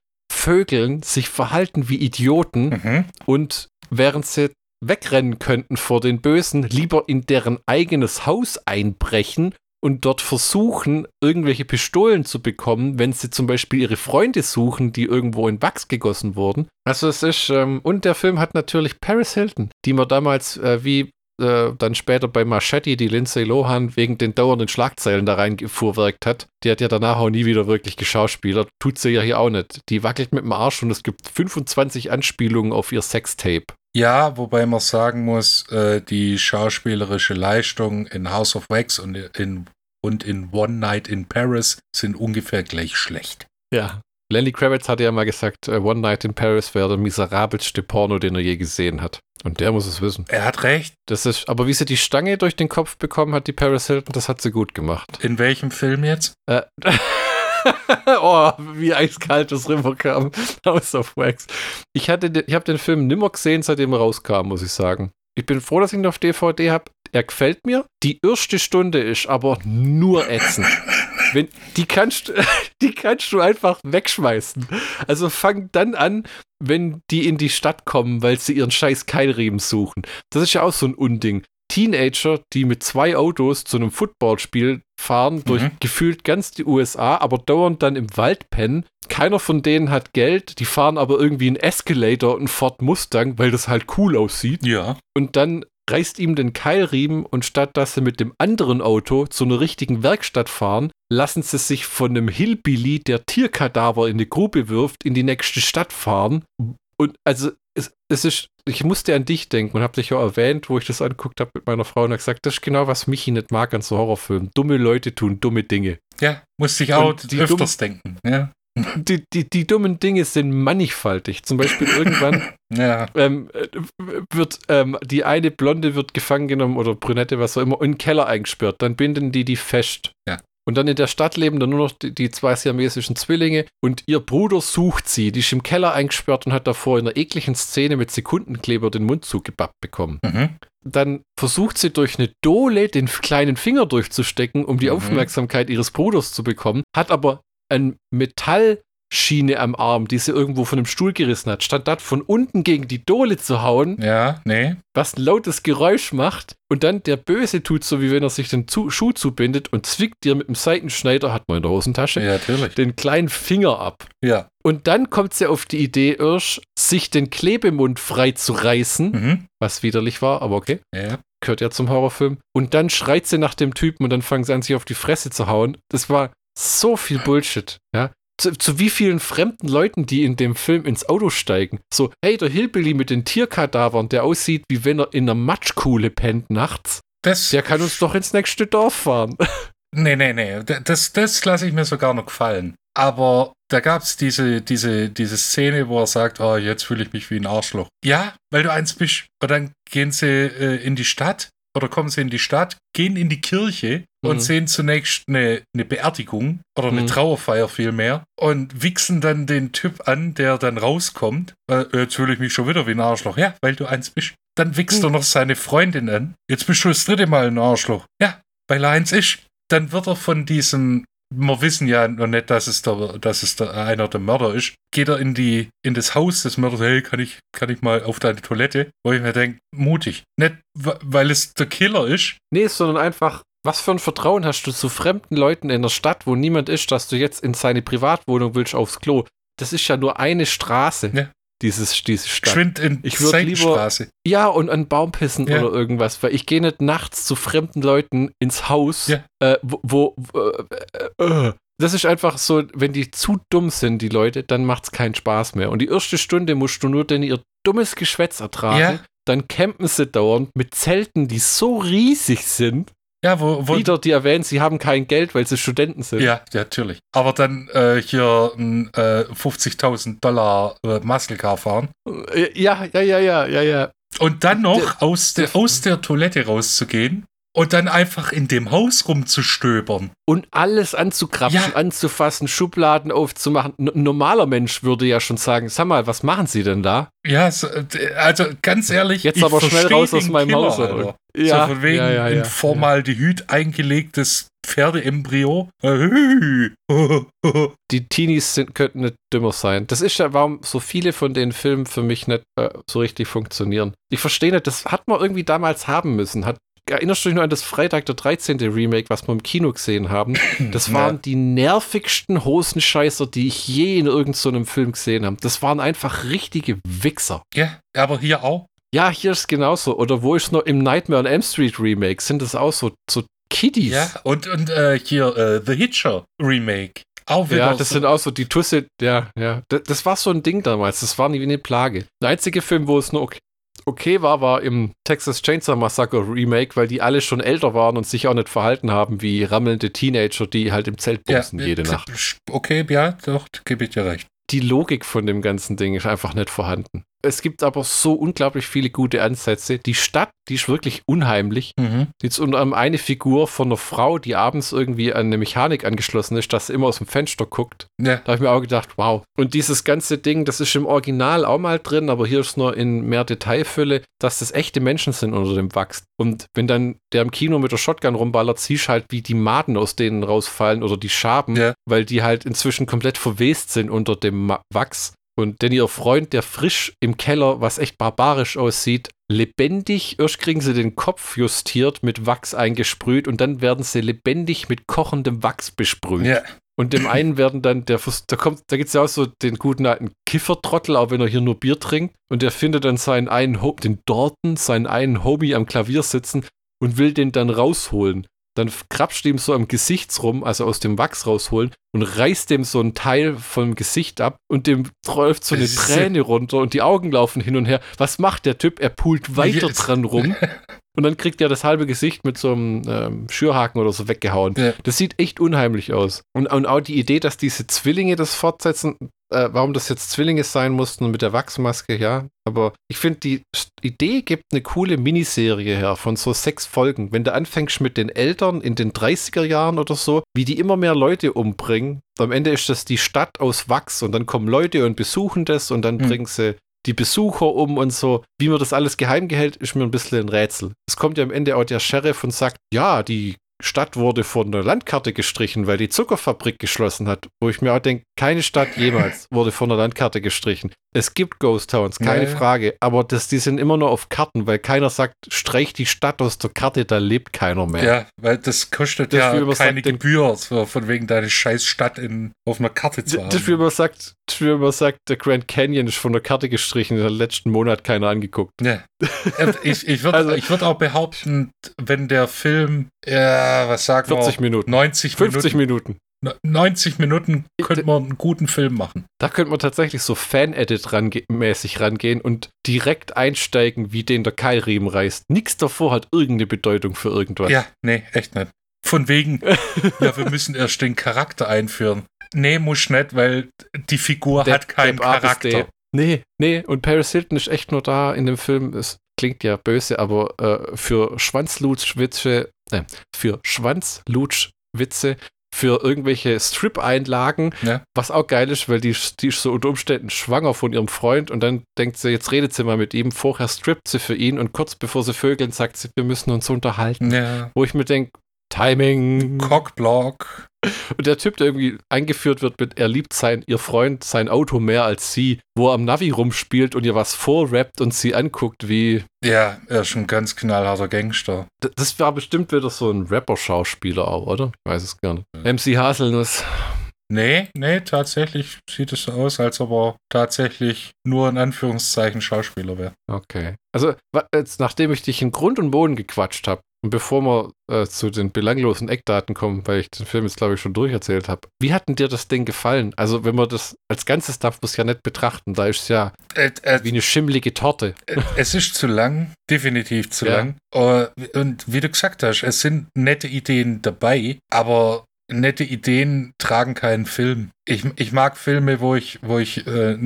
Vögeln sich verhalten wie Idioten mhm. und während sie wegrennen könnten vor den Bösen, lieber in deren eigenes Haus einbrechen und dort versuchen, irgendwelche Pistolen zu bekommen, wenn sie zum Beispiel ihre Freunde suchen, die irgendwo in Wachs gegossen wurden. Also es ist, ähm, und der Film hat natürlich Paris Hilton, die man damals, äh, wie äh, dann später bei Machete, die Lindsay Lohan wegen den dauernden Schlagzeilen da reingefuhrwerkt hat, die hat ja danach auch nie wieder wirklich geschauspielert. Tut sie ja hier auch nicht. Die wackelt mit dem Arsch und es gibt 25 Anspielungen auf ihr Sextape. Ja, wobei man sagen muss, äh, die schauspielerische Leistung in House of Wax und in, und in One Night in Paris sind ungefähr gleich schlecht. Ja. Lenny Kravitz hatte ja mal gesagt, äh, One Night in Paris wäre der miserabelste Porno, den er je gesehen hat. Und der muss es wissen. Er hat recht. Das ist, aber wie sie die Stange durch den Kopf bekommen hat, die Paris Hilton, das hat sie gut gemacht. In welchem Film jetzt? Äh, oh, wie eiskalt das rüberkam. House of Wax. Ich, hatte, ich habe den Film nimmer gesehen, seitdem er rauskam, muss ich sagen. Ich bin froh, dass ich ihn auf DVD habe. Er gefällt mir. Die erste Stunde ist aber nur ätzend. Wenn, die, kannst, die kannst du einfach wegschmeißen. Also fang dann an, wenn die in die Stadt kommen, weil sie ihren scheiß Keilriemen suchen. Das ist ja auch so ein Unding. Teenager, die mit zwei Autos zu einem Footballspiel fahren, durch Mhm. gefühlt ganz die USA, aber dauernd dann im Wald pennen. Keiner von denen hat Geld, die fahren aber irgendwie einen Escalator und einen Ford Mustang, weil das halt cool aussieht. Ja. Und dann reißt ihm den Keilriemen und statt dass sie mit dem anderen Auto zu einer richtigen Werkstatt fahren, lassen sie sich von einem Hillbilly, der Tierkadaver in die Grube wirft, in die nächste Stadt fahren. Und also es, es ist, ich musste an dich denken und habe dich ja erwähnt, wo ich das angeguckt habe mit meiner Frau und habe gesagt, das ist genau, was Michi nicht mag an so Horrorfilmen. Dumme Leute tun dumme Dinge. Ja, musste ich auch die öfters denken. Ja. Die, die, die dummen Dinge sind mannigfaltig. Zum Beispiel irgendwann Ja. ähm, äh, wird ähm, die eine Blonde wird gefangen genommen oder Brünette, was auch immer, in den Keller eingesperrt. Dann binden die die fest. Ja. Und dann in der Stadt leben dann nur noch die, die zwei siamesischen Zwillinge und ihr Bruder sucht sie. Die ist im Keller eingesperrt und hat davor in einer ekligen Szene mit Sekundenkleber den Mund zugebappt bekommen. Mhm. Dann versucht sie durch eine Dole den kleinen Finger durchzustecken, um die Mhm. Aufmerksamkeit ihres Bruders zu bekommen, hat aber ein Metallschiene am Arm, die sie irgendwo von einem Stuhl gerissen hat, statt das von unten gegen die Dole zu hauen, Ja, nee. was ein lautes Geräusch macht und dann der Böse tut so, wie wenn er sich den zu Schuh zubindet und zwickt dir mit dem Seitenschneider, hat man in der Hosentasche, Ja, den kleinen Finger ab. Ja. Und dann kommt sie auf die Idee, Irsch, sich den Klebemund frei zu reißen, Mhm. was widerlich war, aber okay Ja. gehört ja zum Horrorfilm. Und dann schreit sie nach dem Typen und dann fangen sie an, sich auf die Fresse zu hauen. Das war so viel Bullshit, ja. Zu, zu wie vielen fremden Leuten, die in dem Film ins Auto steigen. So, hey, der Hillbilly mit den Tierkadavern, der aussieht, wie wenn er in einer Matschkuhle pennt nachts, Das, der kann uns doch ins nächste Dorf fahren. Nee, nee, nee. Das, das lasse ich mir sogar noch gefallen. Aber da gab es diese, diese, diese Szene, wo er sagt, oh, jetzt fühle ich mich wie ein Arschloch. Ja, weil du eins bist. Und dann gehen sie äh, in die Stadt oder kommen sie in die Stadt, gehen in die Kirche und Mhm. sehen zunächst eine, eine Beerdigung oder eine Mhm. Trauerfeier vielmehr und wichsen dann den Typ an, der dann rauskommt. Äh, jetzt fühle ich mich schon wieder wie ein Arschloch. Ja, weil du eins bist. Dann wichst er noch seine Freundin an. Jetzt bist du das dritte Mal ein Arschloch. Ja, weil er eins ist. Dann wird er von diesem, wir wissen ja noch nicht, dass es, der, dass es der, einer der Mörder ist, geht er in, die, in das Haus des Mörders, hey, kann ich, kann ich mal auf deine Toilette? Wo ich mir denke, mutig. Nicht, weil es der Killer ist. nee, sondern einfach, was für ein Vertrauen hast du zu fremden Leuten in der Stadt, wo niemand ist, dass du jetzt in seine Privatwohnung willst aufs Klo? Das ist ja nur eine Straße, Ja. dieses, diese Stadt. Geschwind in Ich würd lieber-. Ja, und an Baum pissen Ja. oder irgendwas, weil ich gehe nicht nachts zu fremden Leuten ins Haus, Ja. äh, wo, wo äh, äh, das ist einfach so, wenn die zu dumm sind, die Leute, dann macht's keinen Spaß mehr. Und die erste Stunde musst du nur denn ihr dummes Geschwätz ertragen. Ja. Dann campen sie dauernd mit Zelten, die so riesig sind. Ja, wo, wo Wieder, die erwähnen, sie haben kein Geld, weil sie Studenten sind. Ja, ja, natürlich. Aber dann äh, hier ein äh, 50.000 Dollar äh, Muscle Car fahren. Äh, Ja, ja, ja, ja, ja, ja. Und dann noch aus, der- aus der Toilette rauszugehen und dann einfach in dem Haus rumzustöbern. Und alles anzukrapschen, Ja. anzufassen, Schubladen aufzumachen. N ein normaler Mensch würde ja schon sagen, sag mal, was machen Sie denn da? Ja, so, äh, also ganz ehrlich. Jetzt ich aber schnell raus aus meinem Killer, Haus. Alter. Oder? so von wegen ja, ja, in ja. Formaldehyd eingelegtes Pferdeembryo. Die Teenies sind, könnten nicht dümmer sein. Das ist ja, warum so viele von den Filmen für mich nicht äh, so richtig funktionieren. Ich verstehe nicht, das hat man irgendwie damals haben müssen. Hat, erinnerst du dich nur an das Freitag der 13. Remake, was wir im Kino gesehen haben? Das waren die nervigsten Hosenscheißer, die ich je in irgendeinem so Film gesehen habe. Das waren einfach richtige Wichser. Ja, aber hier auch. Ja, hier ist es genauso. Oder wo ist noch im Nightmare on Elm Street Remake? Sind das auch so, so Kiddies? Ja, und, und äh, hier äh, The Hitcher Remake. Auch wieder Ja, das so, sind auch so die Tusse, ja, ja. Das, das war so ein Ding damals. Das war nie wie eine Plage. Der einzige Film, wo es nur okay, okay war, war im Texas Chainsaw Massacre Remake, weil die alle schon älter waren und sich auch nicht verhalten haben wie rammelnde Teenager, die halt im Zelt ja, bumsen jede äh, Nacht. Okay, ja, doch, gebe ich dir recht. Die Logik von dem ganzen Ding ist einfach nicht vorhanden. Es gibt aber so unglaublich viele gute Ansätze. Die Stadt, die ist wirklich unheimlich. Mhm. Jetzt unter anderem eine Figur von einer Frau, die abends irgendwie an eine Mechanik angeschlossen ist, dass sie immer aus dem Fenster guckt. Ja, Da habe ich mir auch gedacht, wow. Und dieses ganze Ding, das ist im Original auch mal drin, aber hier ist nur in mehr Detailfülle, dass das echte Menschen sind unter dem Wachs. Und wenn dann der im Kino mit der Shotgun rumballert, siehst halt, wie die Maden aus denen rausfallen oder die Schaben, Ja. weil die halt inzwischen komplett verwest sind unter dem Wachs. Und denn ihr Freund, der frisch im Keller, was echt barbarisch aussieht, lebendig, erst kriegen sie den Kopf justiert, mit Wachs eingesprüht und dann werden sie lebendig mit kochendem Wachs besprüht. ja, Und dem einen werden dann, der, da kommt, da gibt es ja auch so den guten alten Kiffertrottel, auch wenn er hier nur Bier trinkt. Und der findet dann seinen einen, Ho den Dorten, seinen einen Hobie am Klavier sitzen und will den dann rausholen. Dann krapscht ihm so am Gesicht rum, also aus dem Wachs rausholen und reißt dem so ein Teil vom Gesicht ab und dem läuft so eine Träne runter und die Augen laufen hin und her. Was macht der Typ? Er pult weiter Yes. dran rum und dann kriegt er das halbe Gesicht mit so einem ähm, Schürhaken oder so weggehauen. Ja. Das sieht echt unheimlich aus. Und, und auch die Idee, dass diese Zwillinge das fortsetzen, äh, warum das jetzt Zwillinge sein mussten mit der Wachsmaske, ja. Aber ich finde, die Idee gibt eine coole Miniserie her von so sechs Folgen. Wenn du anfängst mit den Eltern in den 30er Jahren oder so, wie die immer mehr Leute umbringen. Am Ende ist das die Stadt aus Wachs und dann kommen Leute und besuchen das und dann Hm. bringen sie die Besucher um und so. Wie man das alles geheim gehält, ist mir ein bisschen ein Rätsel. Es kommt ja am Ende auch der Sheriff und sagt, ja, die Stadt wurde von der Landkarte gestrichen, weil die Zuckerfabrik geschlossen hat. Wo ich mir auch denke, keine Stadt jemals wurde von der Landkarte gestrichen. Es gibt Ghost Towns, keine Ja, ja. Frage. Aber das, die sind immer nur auf Karten, weil keiner sagt, streich die Stadt aus der Karte, da lebt keiner mehr. ja, weil das kostet Das ja keine den- Gebühr, so von wegen deine scheiß Stadt in, auf einer Karte zu haben. Das, wie man sagt, das, wie man sagt, der Grand Canyon ist von der Karte gestrichen, in den letzten Monat keiner angeguckt. Ja. Äh, ich ich würde Also- ich würd auch behaupten, wenn der Film, was sagen 40 wir, Minuten. 90 50 Minuten, Minuten. 90 Minuten könnte man einen guten Film machen. Da könnte man tatsächlich so Fan-Edit range mäßig rangehen und direkt einsteigen, wie den der Keilriemen reißt. Nichts davor hat irgendeine Bedeutung für irgendwas. Ja, nee, echt nicht. Von wegen, ja, wir müssen erst den Charakter einführen. Nee, muss nicht, weil die Figur Der- hat keinen ist Charakter. Nee, nee, und Paris Hilton ist echt nur da in dem Film. Es klingt ja böse, aber äh, für Schwanzlutschwitze, äh, für Schwanzlutschwitze, für irgendwelche Strip-Einlagen, Ja. was auch geil ist, weil die, die ist so unter Umständen schwanger von ihrem Freund und dann denkt sie, jetzt redet sie mal mit ihm, vorher strippt sie für ihn und kurz bevor sie vögeln, sagt sie, wir müssen uns unterhalten. Ja. Wo ich mir denke, Timing. Cockblock. Und der Typ, der irgendwie eingeführt wird mit, er liebt sein, ihr Freund, sein Auto mehr als sie, wo er am Navi rumspielt und ihr was vorrappt und sie anguckt, wie. Ja, er ist ein ganz knallharter Gangster. D- Das war bestimmt wieder so ein Rapper-Schauspieler auch, oder? Ich weiß es gar nicht. MC Haselnuss. Nee, nee, tatsächlich sieht es so aus, als ob er tatsächlich nur in Anführungszeichen Schauspieler wäre. Okay. Also, jetzt, nachdem ich dich in Grund und Boden gequatscht habe und bevor wir äh, zu den belanglosen Eckdaten kommen, weil ich den Film jetzt, glaube ich, schon durcherzählt habe, wie hat denn dir das Ding gefallen? Also, wenn man das als Ganzes darf es ja nicht betrachten, da ist es ja Äh, äh, wie eine schimmlige Torte. es ist zu lang, definitiv zu Ja. lang. Äh, Und wie du gesagt hast, es sind nette Ideen dabei, aber nette Ideen tragen keinen Film. Ich, ich mag Filme, wo ich, wo ich äh,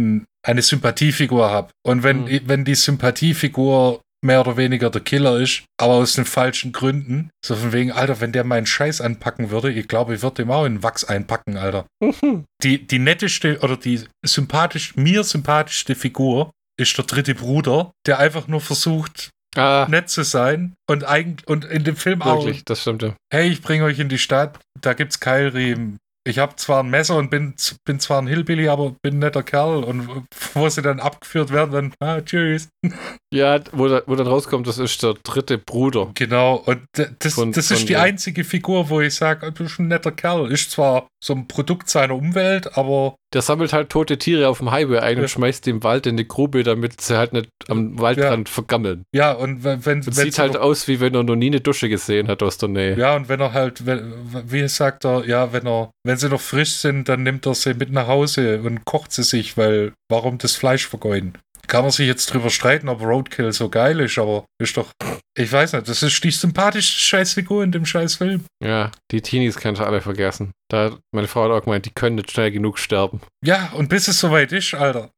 eine Sympathiefigur habe. Und wenn, Mhm. wenn die Sympathiefigur mehr oder weniger der Killer ist, aber aus den falschen Gründen. So von wegen, Alter, wenn der meinen Scheiß anpacken würde, ich glaube, ich würde ihm auch in Wachs einpacken, Alter. Die, die netteste oder die sympathisch, mir sympathischste Figur ist der dritte Bruder, der einfach nur versucht, ah, nett zu sein und eigentlich und in dem Film auch, wirklich, das stimmt ja. hey, ich bringe euch in die Stadt, da gibt's Keilriemen. Ich habe zwar ein Messer und bin, bin zwar ein Hillbilly, aber bin ein netter Kerl. Und wo sie dann abgeführt werden, dann, ah, tschüss. Ja, wo, da, wo dann rauskommt, das ist der dritte Bruder. Genau, und das, Von- das von ist die einzige Figur, wo ich sage, du bist ein netter Kerl. Ist zwar so ein Produkt seiner Umwelt, aber der sammelt halt tote Tiere auf dem Highway ein Ja. und schmeißt die im Wald in eine Grube, damit sie halt nicht am Waldrand vergammeln. Ja, und wenn, wenn, Das sieht halt aus, wie wenn er noch nie eine Dusche gesehen hat aus der Nähe. Ja, und wenn er halt, wenn, wie sagt er, ja, wenn er, wenn sie noch frisch sind, dann nimmt er sie mit nach Hause und kocht sie sich, weil warum das Fleisch vergeuden? Kann man sich jetzt drüber streiten, ob Roadkill so geil ist, aber ist doch, ich weiß nicht, das ist die sympathischste Scheißfigur in dem Scheißfilm. Ja, die Teenies kannst du alle vergessen. Da, meine Frau hat auch gemeint, die können nicht schnell genug sterben. Ja, und bis es soweit ist, Alter,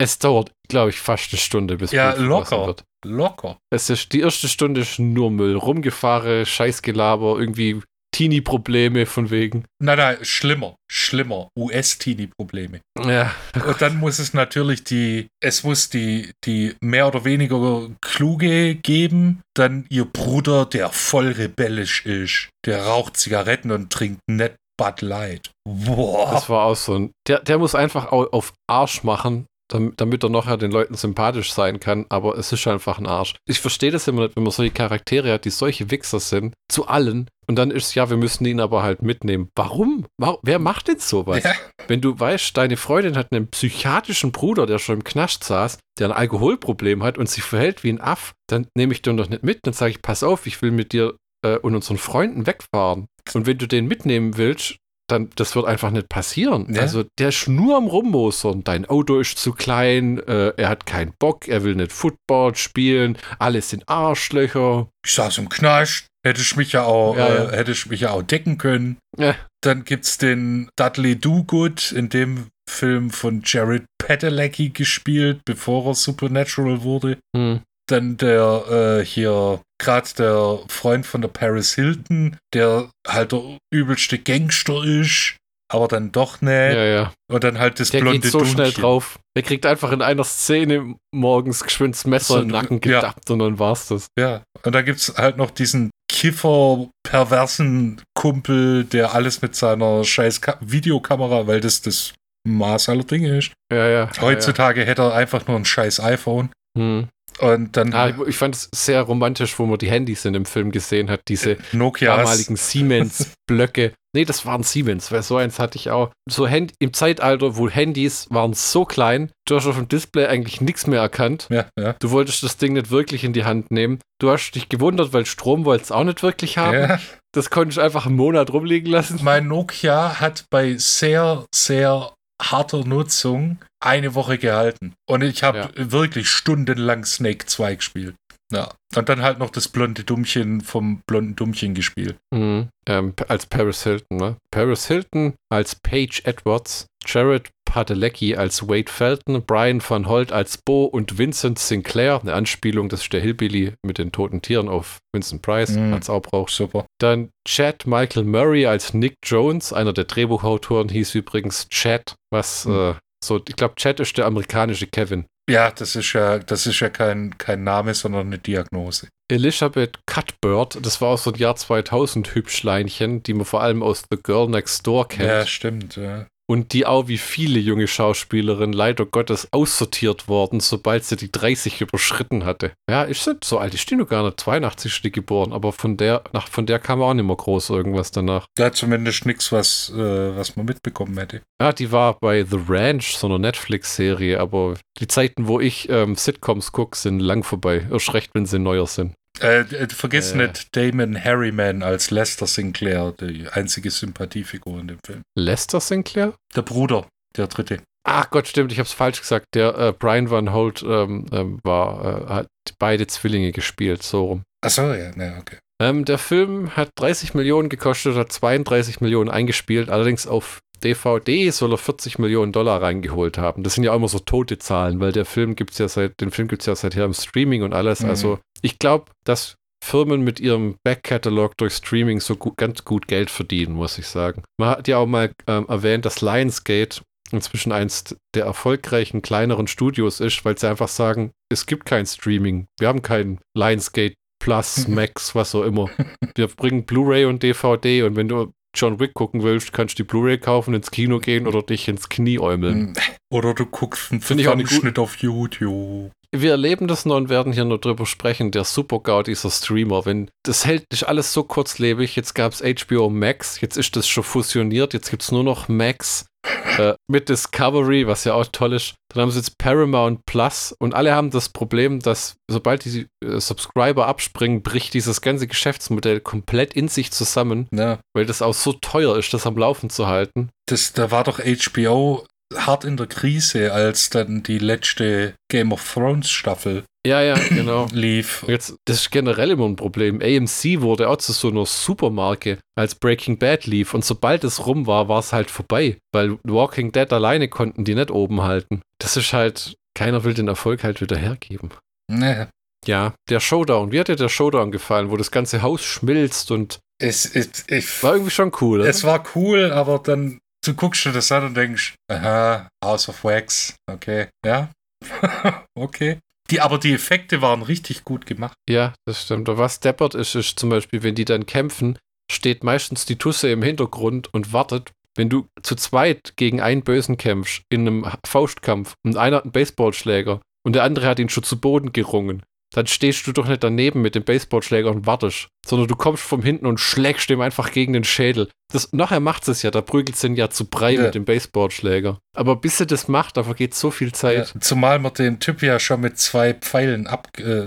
Es dauert, glaube ich, fast eine Stunde, bis Ja, locker. wird. locker. Es ist, die erste Stunde ist nur Müll. Rumgefahren, Scheißgelaber, irgendwie Teenie-Probleme von wegen. Nein, nein, schlimmer, schlimmer. US-Teenie-Probleme. Ja, Und dann muss es natürlich die, es muss die, die mehr oder weniger kluge geben, dann ihr Bruder, der voll rebellisch ist, der raucht Zigaretten und trinkt net Bud Light. Boah. das war auch so ein. Der, der muss einfach au- auf Arsch machen, damit er nachher den Leuten sympathisch sein kann, aber es ist einfach ein Arsch. Ich verstehe das immer nicht, wenn man solche Charaktere hat, die solche Wichser sind, zu allen. Und dann ist ja, wir müssen ihn aber halt mitnehmen. Warum? Wer macht denn sowas? Ja. Wenn du weißt, deine Freundin hat einen psychiatrischen Bruder, der schon im Knast saß, der ein Alkoholproblem hat und sich verhält wie ein Aff, dann nehme ich den doch nicht mit. Dann sage ich, pass auf, ich will mit dir äh, und unseren Freunden wegfahren. Und wenn du den mitnehmen willst, dann das wird einfach nicht passieren. Ja. Also der ist nur am Rummosern. Dein Auto ist zu klein, äh, er hat keinen Bock, er will nicht Football spielen, alles sind Arschlöcher. Ich saß im Knast, hätte ich mich ja auch, Ja, ja. Äh, hätte ich mich ja auch decken können. Ja. Dann gibt's den Dudley Do-Good in dem Film von Jared Padalecki gespielt, bevor er Supernatural wurde. Hm. Dann der äh, hier, gerade der Freund von der Paris Hilton, der halt der übelste Gangster ist, aber dann doch nicht. Ja, ja. Und dann halt das Der blonde geht so schnell Dummchen. drauf. Der kriegt einfach in einer Szene morgens geschwind das Messer So, im Nacken ja. gedappt und dann war's das. Ja, und da gibt's halt noch diesen Kiffer, perversen Kumpel, der alles mit seiner scheiß Ka Videokamera, weil das das Maß aller Dinge ist. Ja, ja. Heutzutage hätte er einfach nur ein scheiß iPhone. Ja, ja. Hm. Und dann Ah, ich, fand es sehr romantisch, wo man die Handys in dem Film gesehen hat, diese Nokia. damaligen Siemens-Blöcke. Nee, das waren Siemens, weil so eins hatte ich auch. So Hand im Zeitalter, wo Handys waren so klein, du hast auf dem Display eigentlich nichts mehr erkannt. Ja, ja. Du wolltest das Ding nicht wirklich in die Hand nehmen. Du hast dich gewundert, weil Strom wolltest auch nicht wirklich haben. ja. Das konnte ich einfach einen Monat rumliegen lassen. Mein Nokia hat bei sehr, sehr harter Nutzung eine Woche gehalten. Und ich habe Ja. wirklich stundenlang Snake 2 gespielt. Ja. Und dann halt noch das blonde Dummchen vom blonden Dummchen gespielt. Mhm. Ähm, als Paris Hilton, ne? Paris Hilton als Paige Edwards, Jared Padalecki als Wade Felton, Brian van Holt als Bo und Vincent Sinclair, eine Anspielung, das ist der Hillbilly mit den toten Tieren auf Vincent Price, Mhm. auch braucht. Super. Dann Chad Michael Murray als Nick Jones, einer der Drehbuchautoren hieß übrigens Chad, was Mhm. äh, so, ich glaube, Chad ist der amerikanische Kevin. Ja, das ist ja, das ist ja kein, kein Name, sondern eine Diagnose. Elizabeth Cuthbert, das war aus so ein Jahr 2000 Hübschleinchen, die man vor allem aus The Girl Next Door kennt. Ja, stimmt. Ja. Und die auch wie viele junge Schauspielerinnen leider Gottes aussortiert worden, sobald sie die 30 überschritten hatte. Ja, ist sie so alt, ist die noch gar nicht 82 ist die geboren, aber von der, nach, von der kam auch nicht mehr groß irgendwas danach. Da zumindest nichts, was, äh, was man mitbekommen hätte. Ja, die war bei The Ranch, so einer Netflix-Serie, aber die Zeiten, wo ich ähm, Sitcoms gucke, sind lang vorbei. Erst recht, wenn sie neuer sind. Äh, äh, vergiss Äh. nicht Damon Harriman als Lester Sinclair, die einzige Sympathiefigur in dem Film. Lester Sinclair? Der Bruder, der dritte. Ach Gott, stimmt, ich hab's falsch gesagt. Der äh, Brian Van Holt ähm, ähm, war, äh, hat beide Zwillinge gespielt, so rum. Achso, ja, ne, okay. Ähm, der Film hat 30 Millionen gekostet, hat 32 Millionen eingespielt, allerdings auf DVD soll er 40 Millionen Dollar reingeholt haben. Das sind ja auch immer so tote Zahlen, weil der Film gibt's ja seit, den Film gibt's ja seither im Streaming und alles. Mhm. Also ich glaube, dass Firmen mit ihrem Backkatalog durch Streaming so gut, ganz gut Geld verdienen, muss ich sagen. Man hat ja auch mal ähm, erwähnt, dass Lionsgate inzwischen eins der erfolgreichen kleineren Studios ist, weil sie einfach sagen, es gibt kein Streaming. Wir haben kein Lionsgate Plus, Max, was auch immer. Wir bringen Blu-ray und DVD und wenn du John Wick gucken willst, kannst du die Blu-ray kaufen, ins Kino gehen oder dich ins Knie äumeln. Hm. Oder du guckst einen Finde ich auch eine gut- Zusammenschnitt auf YouTube. Wir erleben das noch und werden hier nur drüber sprechen, der Super-GAU dieser Streamer. Wenn das hält ist alles so kurzlebig, jetzt gab es HBO Max, jetzt ist das schon fusioniert, jetzt gibt es nur noch Max. Äh, mit Discovery, was ja auch toll ist. Dann haben sie jetzt Paramount Plus und alle haben das Problem, dass sobald die äh, Subscriber abspringen, bricht dieses ganze Geschäftsmodell komplett in sich zusammen, Ja. weil das auch so teuer ist, das am Laufen zu halten. Das, da war doch HBO hart in der Krise, als dann die letzte Game of Thrones Staffel Ja, ja, genau. lief. Jetzt, das ist generell immer ein Problem. AMC wurde auch zu so einer Supermarke, als Breaking Bad lief. Und sobald es rum war, war es halt vorbei. Weil Walking Dead alleine konnten die nicht oben halten. Das ist halt, keiner will den Erfolg halt wieder hergeben. Nee. Ja, der Showdown. Wie hat dir der Showdown gefallen, wo das ganze Haus schmilzt und Es, es, ich, war irgendwie schon cool, oder? es war cool, aber dann du guckst dir das an und denkst, aha, House of Wax, okay, ja, okay. Die, aber die Effekte waren richtig gut gemacht. Ja, das stimmt. Was deppert ist, ist zum Beispiel, wenn die dann kämpfen, steht meistens die Tusse im Hintergrund und wartet. Wenn du zu zweit gegen einen Bösen kämpfst, in einem Faustkampf, und einer hat einen Baseballschläger und der andere hat ihn schon zu Boden gerungen, dann stehst du doch nicht daneben mit dem Baseballschläger und wartest, sondern du kommst von hinten und schlägst ihm einfach gegen den Schädel. Das, nachher macht es ja, da prügelt es ihn ja zu Brei Ja. mit dem Baseballschläger. Aber bis er das macht, da vergeht so viel Ja, Zeit. zumal man den Typ ja schon mit zwei Pfeilen ab, äh,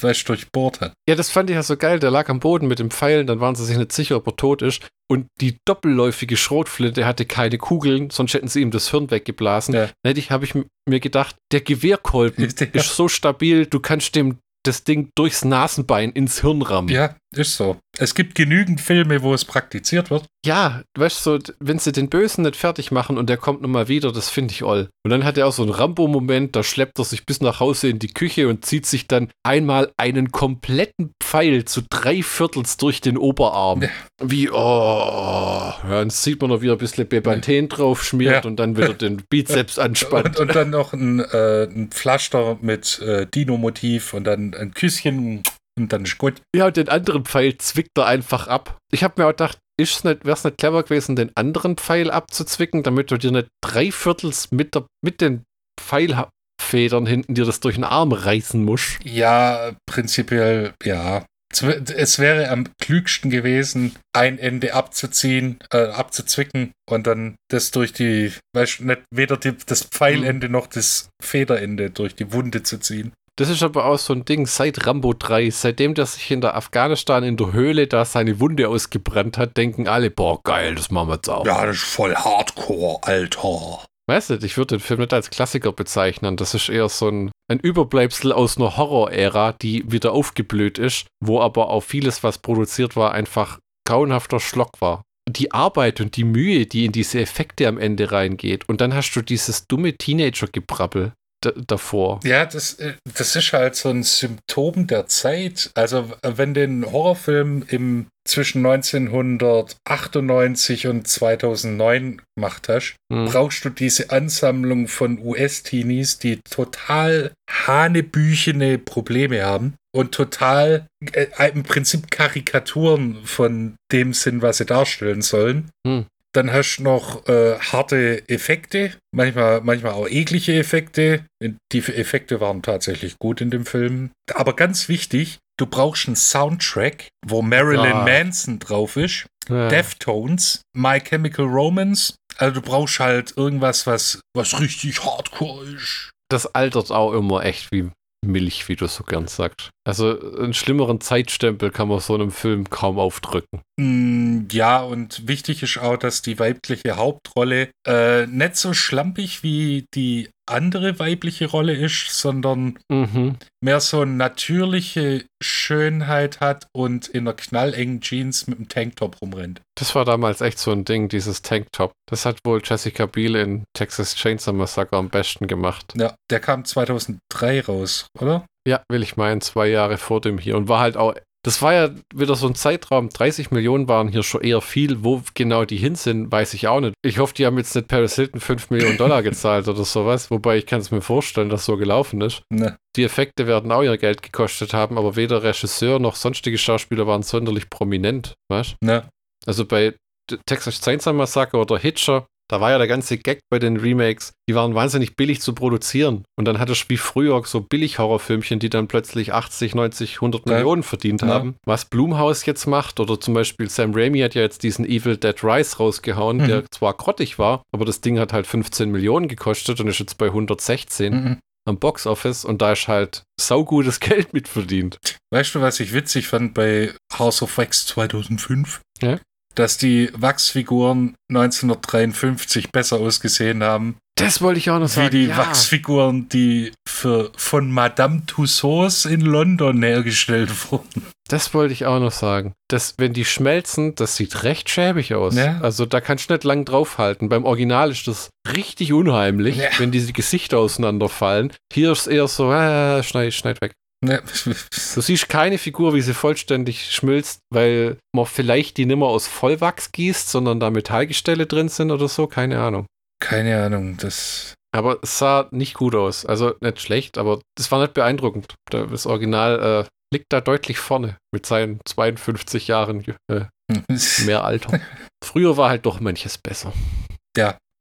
durchbohrt hat. Ja, das fand ich ja so geil. Der lag am Boden mit dem Pfeilen, dann waren sie sich nicht sicher, ob er tot ist. Und die doppelläufige Schrotflinte hatte keine Kugeln, sonst hätten sie ihm das Hirn weggeblasen. Ja. Hätte ich, habe ich mir gedacht, der Gewehrkolben Ja. ist so stabil, du kannst dem das Ding durchs Nasenbein ins Hirn rammen. Ja, ist so. Es gibt genügend Filme, wo es praktiziert wird. Ja, weißt du, so, wenn sie den Bösen nicht fertig machen und der kommt nochmal wieder, das finde ich all. Und dann hat er auch so einen Rambo-Moment, da schleppt er sich bis nach Hause in die Küche und zieht sich dann einmal einen kompletten Pfeil zu drei Viertels durch den Oberarm. Ja. Wie, oh, ja, dann sieht man noch wieder ein bisschen Bepanthen drauf schmiert Ja. und dann wieder den Bizeps anspannt. Und, und dann noch ein, äh, ein Pflaster mit äh, Dino-Motiv und dann ein Küsschen und dann ist gut. Ja, und den anderen Pfeil zwickt er einfach ab. Ich habe mir auch gedacht, ist nicht, wäre es nicht clever gewesen, den anderen Pfeil abzuzwicken, damit du dir nicht drei Viertels mit, der, mit den Pfeilfedern hinten dir das durch den Arm reißen musst. Ja, prinzipiell, ja. Es wär- Es wäre am klügsten gewesen, ein Ende abzuziehen, äh, abzuzwicken und dann das durch die, weißt du, nicht weder die, das Pfeilende noch das Federende durch die Wunde zu ziehen. Das ist aber auch so ein Ding seit Rambo 3, seitdem der sich in der Afghanistan in der Höhle da seine Wunde ausgebrannt hat, denken alle, boah, geil, das machen wir jetzt auch. Ja, das ist voll Hardcore, Alter. Weißt du, ich würde den Film nicht als Klassiker bezeichnen. Das ist eher so ein, ein Überbleibsel aus einer Horror-Ära, die wieder aufgeblüht ist, wo aber auch vieles, was produziert war, einfach grauenhafter Schlock war. Die Arbeit und die Mühe, die in diese Effekte am Ende reingeht. Und dann hast du dieses dumme Teenager-Gebrabbel davor. Ja, das, äh, das ist halt so ein Symptom der Zeit. Also, äh, wenn du einen Horrorfilm im zwischen 1998 und 2009 gemacht hast, Hm. brauchst du diese Ansammlung von US-Teenies, die total hanebüchene Probleme haben und total äh, im Prinzip Karikaturen von dem sind, was sie darstellen sollen. Hm. Dann hast du noch äh, harte Effekte, manchmal, manchmal auch eklige Effekte. Die Effekte waren tatsächlich gut in dem Film. Aber ganz wichtig, du brauchst einen Soundtrack, wo Marilyn Ah. Manson drauf ist. Ja. Deftones, My Chemical Romance. Also du brauchst halt irgendwas, was, was richtig hardcore ist. Das altert auch immer echt wie Milch, wie du so gern sagst. Also einen schlimmeren Zeitstempel kann man so einem Film kaum aufdrücken. Mm, ja, und wichtig ist auch, dass die weibliche Hauptrolle äh, nicht so schlampig wie die andere weibliche Rolle ist, sondern Mhm. mehr so eine natürliche Schönheit hat und in einer knallengen Jeans mit einem Tanktop rumrennt. Das war damals echt so ein Ding, dieses Tanktop. Das hat wohl Jessica Biel in Texas Chainsaw Massacre am besten gemacht. Ja, der kam 2003 raus, oder? Ja, will ich meinen, zwei Jahre vor dem hier. Und war halt auch, das war ja wieder so ein Zeitraum, 30 Millionen waren hier schon eher viel. Wo genau die hin sind, weiß ich auch nicht. Ich hoffe, die haben jetzt nicht Paris Hilton 5 Millionen Dollar gezahlt oder sowas. Wobei ich kann es mir vorstellen, dass so gelaufen ist. Ne. Die Effekte werden auch ihr Geld gekostet haben, aber weder Regisseur noch sonstige Schauspieler waren sonderlich prominent, weißt Ne. Also bei Texas Chainsaw Massacre oder Hitcher, Da war ja der ganze Gag bei den Remakes, die waren wahnsinnig billig zu produzieren. Und dann hattest du wie früher so Billig-Horrorfilmchen, die dann plötzlich 80, 90, 100 Ja. Millionen verdient Ja. haben. Was Blumhouse jetzt macht, oder zum Beispiel Sam Raimi hat ja jetzt diesen Evil Dead Rise rausgehauen, der Mhm. zwar grottig war, aber das Ding hat halt 15 Millionen gekostet und ist jetzt bei 116 Mhm. am Boxoffice und da ist halt saugutes Geld mitverdient. Weißt du, was ich witzig fand bei House of Wax 2005? Ja. Dass die Wachsfiguren 1953 besser ausgesehen haben, Das wollte ich auch noch wie sagen. die ja. Wachsfiguren, die für, von Madame Tussauds in London hergestellt wurden. Das wollte ich auch noch sagen. Das, wenn die schmelzen, das sieht recht schäbig aus. Ja. Also da kannst du nicht lang draufhalten. Beim Original ist das richtig unheimlich, Ja. wenn diese Gesichter auseinanderfallen. Hier ist eher so, äh, schneid, schneid weg. Ne? Du siehst keine Figur, wie sie vollständig schmilzt, weil man vielleicht die nimmer aus Vollwachs gießt, sondern da Metallgestelle drin sind oder so. Keine Ahnung. Keine Ahnung, das. Aber es sah nicht gut aus. Also nicht schlecht, aber das war nicht beeindruckend. Da- Das Original äh, liegt da deutlich vorne mit seinen 52 Jahren äh, mehr Alter. Früher war halt doch manches besser.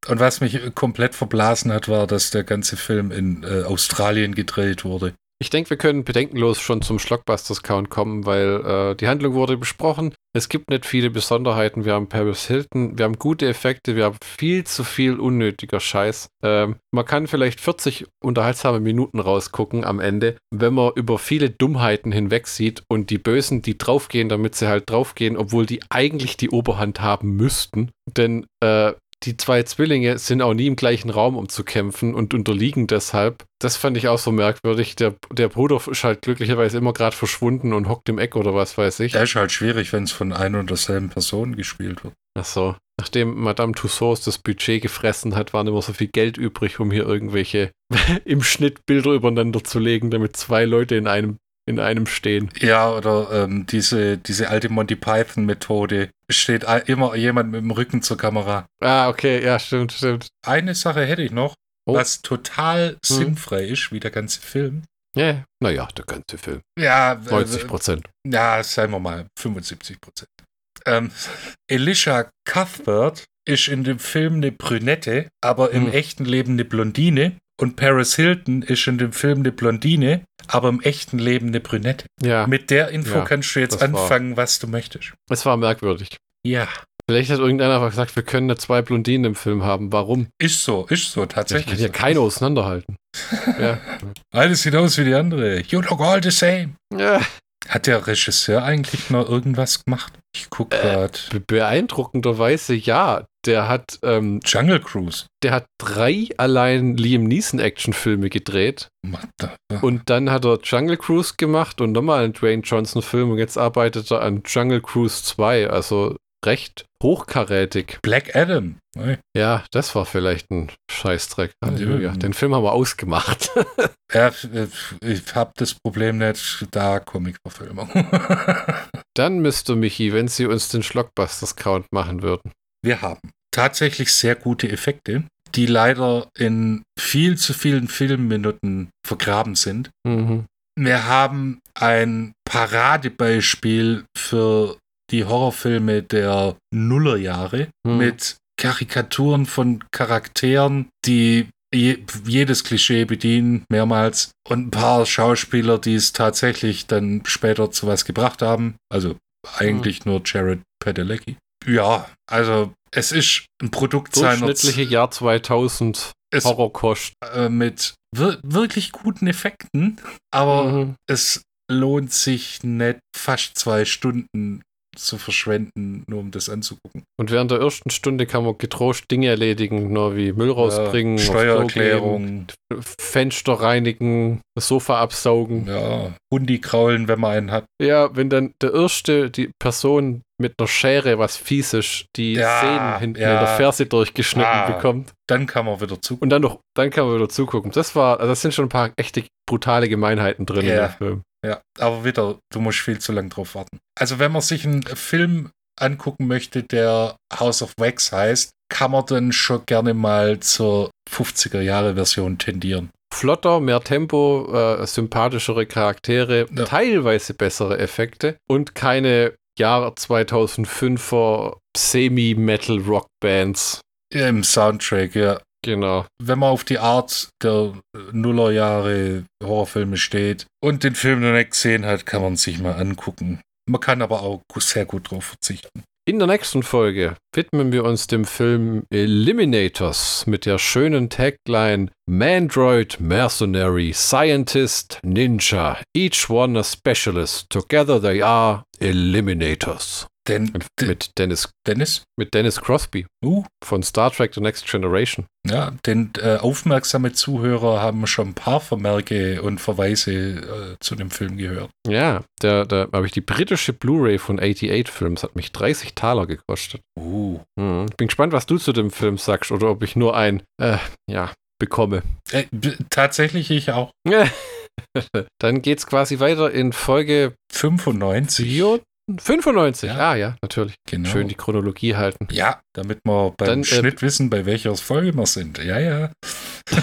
Und was mich komplett verblasen hat, war, dass der ganze Film in äh, Australien gedreht wurde. Ich denke, wir können bedenkenlos schon zum Schlockbusters-Count kommen, weil äh, die Handlung wurde besprochen. Es gibt nicht viele Besonderheiten. Wir haben Paris Hilton, wir haben gute Effekte, wir haben viel zu viel unnötiger Scheiß. Ähm, man kann vielleicht 40 unterhaltsame Minuten rausgucken am Ende, wenn man über viele Dummheiten hinweg sieht und die Bösen, die draufgehen, damit sie halt draufgehen, obwohl die eigentlich die Oberhand haben müssten. Denn äh, die zwei Zwillinge sind auch nie im gleichen Raum, um zu kämpfen und unterliegen deshalb. Das fand ich auch so merkwürdig. Der, der Bruder ist halt glücklicherweise immer gerade verschwunden und hockt im Eck oder was weiß ich. Das ist halt schwierig, wenn es von einer und derselben Person gespielt wird. Ach so. Nachdem Madame Tussauds das Budget gefressen hat, war nicht mehr so viel Geld übrig, um hier irgendwelche im Schnitt Bilder übereinander zu legen, damit zwei Leute in einem, in einem stehen. Ja, oder ähm, diese, diese alte Monty Python-Methode. Steht immer jemand mit dem Rücken zur Kamera. Ah, okay, ja, stimmt, stimmt. Eine Sache hätte ich noch, Oh. was total sinnfrei ist, wie der ganze Film. Ja, naja, der ganze Film. Ja, äh, 90 Prozent. ja, sagen wir mal 75 Prozent. Ähm, Elisha Cuthbert ist in dem Film eine Brünette, aber im Hm. echten Leben eine Blondine. Und Paris Hilton ist in dem Film eine Blondine, aber im echten Leben eine Brünette. Ja, Mit der Info Ja, kannst du jetzt das war- anfangen, was du möchtest. es war merkwürdig. Ja, Vielleicht hat irgendeiner einfach gesagt, wir können nicht zwei Blondinen im Film haben. Warum? ist so, ist so, Ich tatsächlich. kann ja keine auseinanderhalten. ja. Eine sieht aus wie die andere. You look all the same. ja. Hat der Regisseur eigentlich noch irgendwas gemacht? Ich guck Äh. grad. Be beeindruckenderweise ja. Der hat, ähm, Jungle Cruise. der hat drei allein Liam Neeson Actionfilme gedreht und dann hat er Jungle Cruise gemacht und nochmal einen Dwayne Johnson Film und jetzt arbeitet er an Jungle Cruise 2, also recht hochkarätig. Black Adam. Ne? Ja, das war vielleicht ein Scheißdreck. Halleluja. Ja. Den Film haben wir ausgemacht. Ja, äh, ich habe das Problem nicht, da Comic-Verfilmung. Dann, Mr. Michi, wenn Sie uns den Schlockbusters-Count machen würden. Wir haben tatsächlich sehr gute Effekte, die leider in viel zu vielen Filmminuten vergraben sind. Mhm. Wir haben ein Paradebeispiel für die Horrorfilme der Nullerjahre Mhm. mit Karikaturen von Charakteren, die je, jedes Klischee bedienen, mehrmals. Und ein paar Schauspieler, die es tatsächlich dann später zu was gebracht haben. Also eigentlich nur Jared Padalecki. Ja, also es ist ein Produkt seiner Durchschnittliche Jahr 2000 es, Horrorkost. äh, mit wir wirklich guten Effekten, aber Mhm. es lohnt sich nicht, fast zwei Stunden zu verschwenden, nur um das anzugucken. Und während der ersten Stunde kann man getrost Dinge erledigen, nur wie Müll rausbringen, Ja, Steuererklärung, gehen, Fenster reinigen, das Sofa absaugen. ja, Hundi kraulen, wenn man einen hat. Ja, wenn dann der erste, die Person mit einer Schere, was fies ist, die Ja, Sehnen hinten ja. in der Ferse durchgeschnitten Ah. bekommt. Dann kann man wieder zu. Und dann noch, dann kann man wieder zugucken. Das war, also das sind schon ein paar echte brutale Gemeinheiten drin in Ja. dem Film. Ja, aber wieder, du musst viel zu lang drauf warten. Also wenn man sich einen Film angucken möchte, der House of Wax heißt, kann man dann schon gerne mal zur 50er-Jahre-Version tendieren. Flotter, mehr Tempo, äh, sympathischere Charaktere, Ja. teilweise bessere Effekte und keine Jahr 2005er Semi-Metal-Rock-Bands. Im Soundtrack, ja. Genau. Wenn man auf die Art der Nullerjahre Horrorfilme steht und den Film noch nicht gesehen hat, kann man sich mal angucken. Man kann aber auch sehr gut drauf verzichten. In der nächsten Folge widmen wir uns dem Film Eliminators mit der schönen Tagline Mandroid, Mercenary, Scientist, Ninja, each one a specialist. Together they are Eliminators. Denn Mit, D- mit Dennis, Dennis, mit Dennis Crosby uh, von Star Trek The Next Generation. ja, denn äh, aufmerksame Zuhörer haben schon ein paar Vermerke und Verweise äh, zu dem Film gehört. Ja, da, da habe ich die britische Blu-ray von 88 Films, hat mich 30 Taler gekostet. Uh. Hm. Bin gespannt, was du zu dem Film sagst oder ob ich nur ein, äh, ja, bekomme. Äh, tatsächlich ich auch. Dann geht's quasi weiter in Folge 95. 4, 95. Ja. Ah ja, natürlich. Genau. Schön die Chronologie halten. Ja, damit wir beim Dann, äh, Schnitt wissen, bei welcher Folge wir sind. Ja, ja.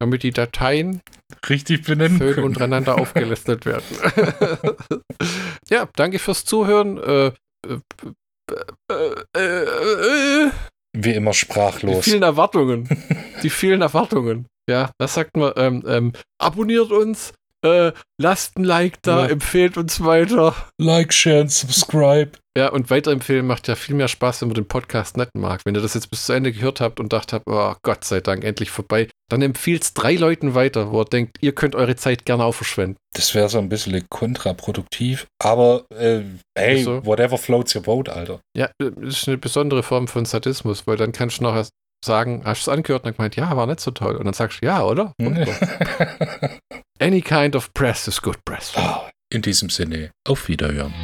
Damit die Dateien Richtig benennen schön können. untereinander aufgelistet werden. ja, danke fürs Zuhören. Äh, äh, äh, äh, äh, Wie immer die sprachlos. vielen Erwartungen. Die vielen Erwartungen. Ja, das sagt man. Ähm, ähm, abonniert uns, äh, lasst ein Like da, Ja. empfehlt uns weiter. Like, share and subscribe. Ja, und weiterempfehlen macht ja viel mehr Spaß, wenn man den Podcast nicht mag. Wenn ihr das jetzt bis zu Ende gehört habt und dacht habt, oh Gott sei Dank, endlich vorbei, dann empfiehlt es drei Leuten weiter, wo ihr denkt, ihr könnt eure Zeit gerne auch verschwenden. Das wäre so ein bisschen kontraproduktiv. Aber äh, hey, Ist so. whatever floats your boat, Alter. Ja, das ist eine besondere Form von Sadismus, weil dann kannst du nachher sagen, hast du es angehört und dann gemeint, ja, war nicht so toll. Und dann sagst du, ja, oder? Wunderbar. Any kind of press is good press. Ah, In diesem Sinne, auf Wiederhören.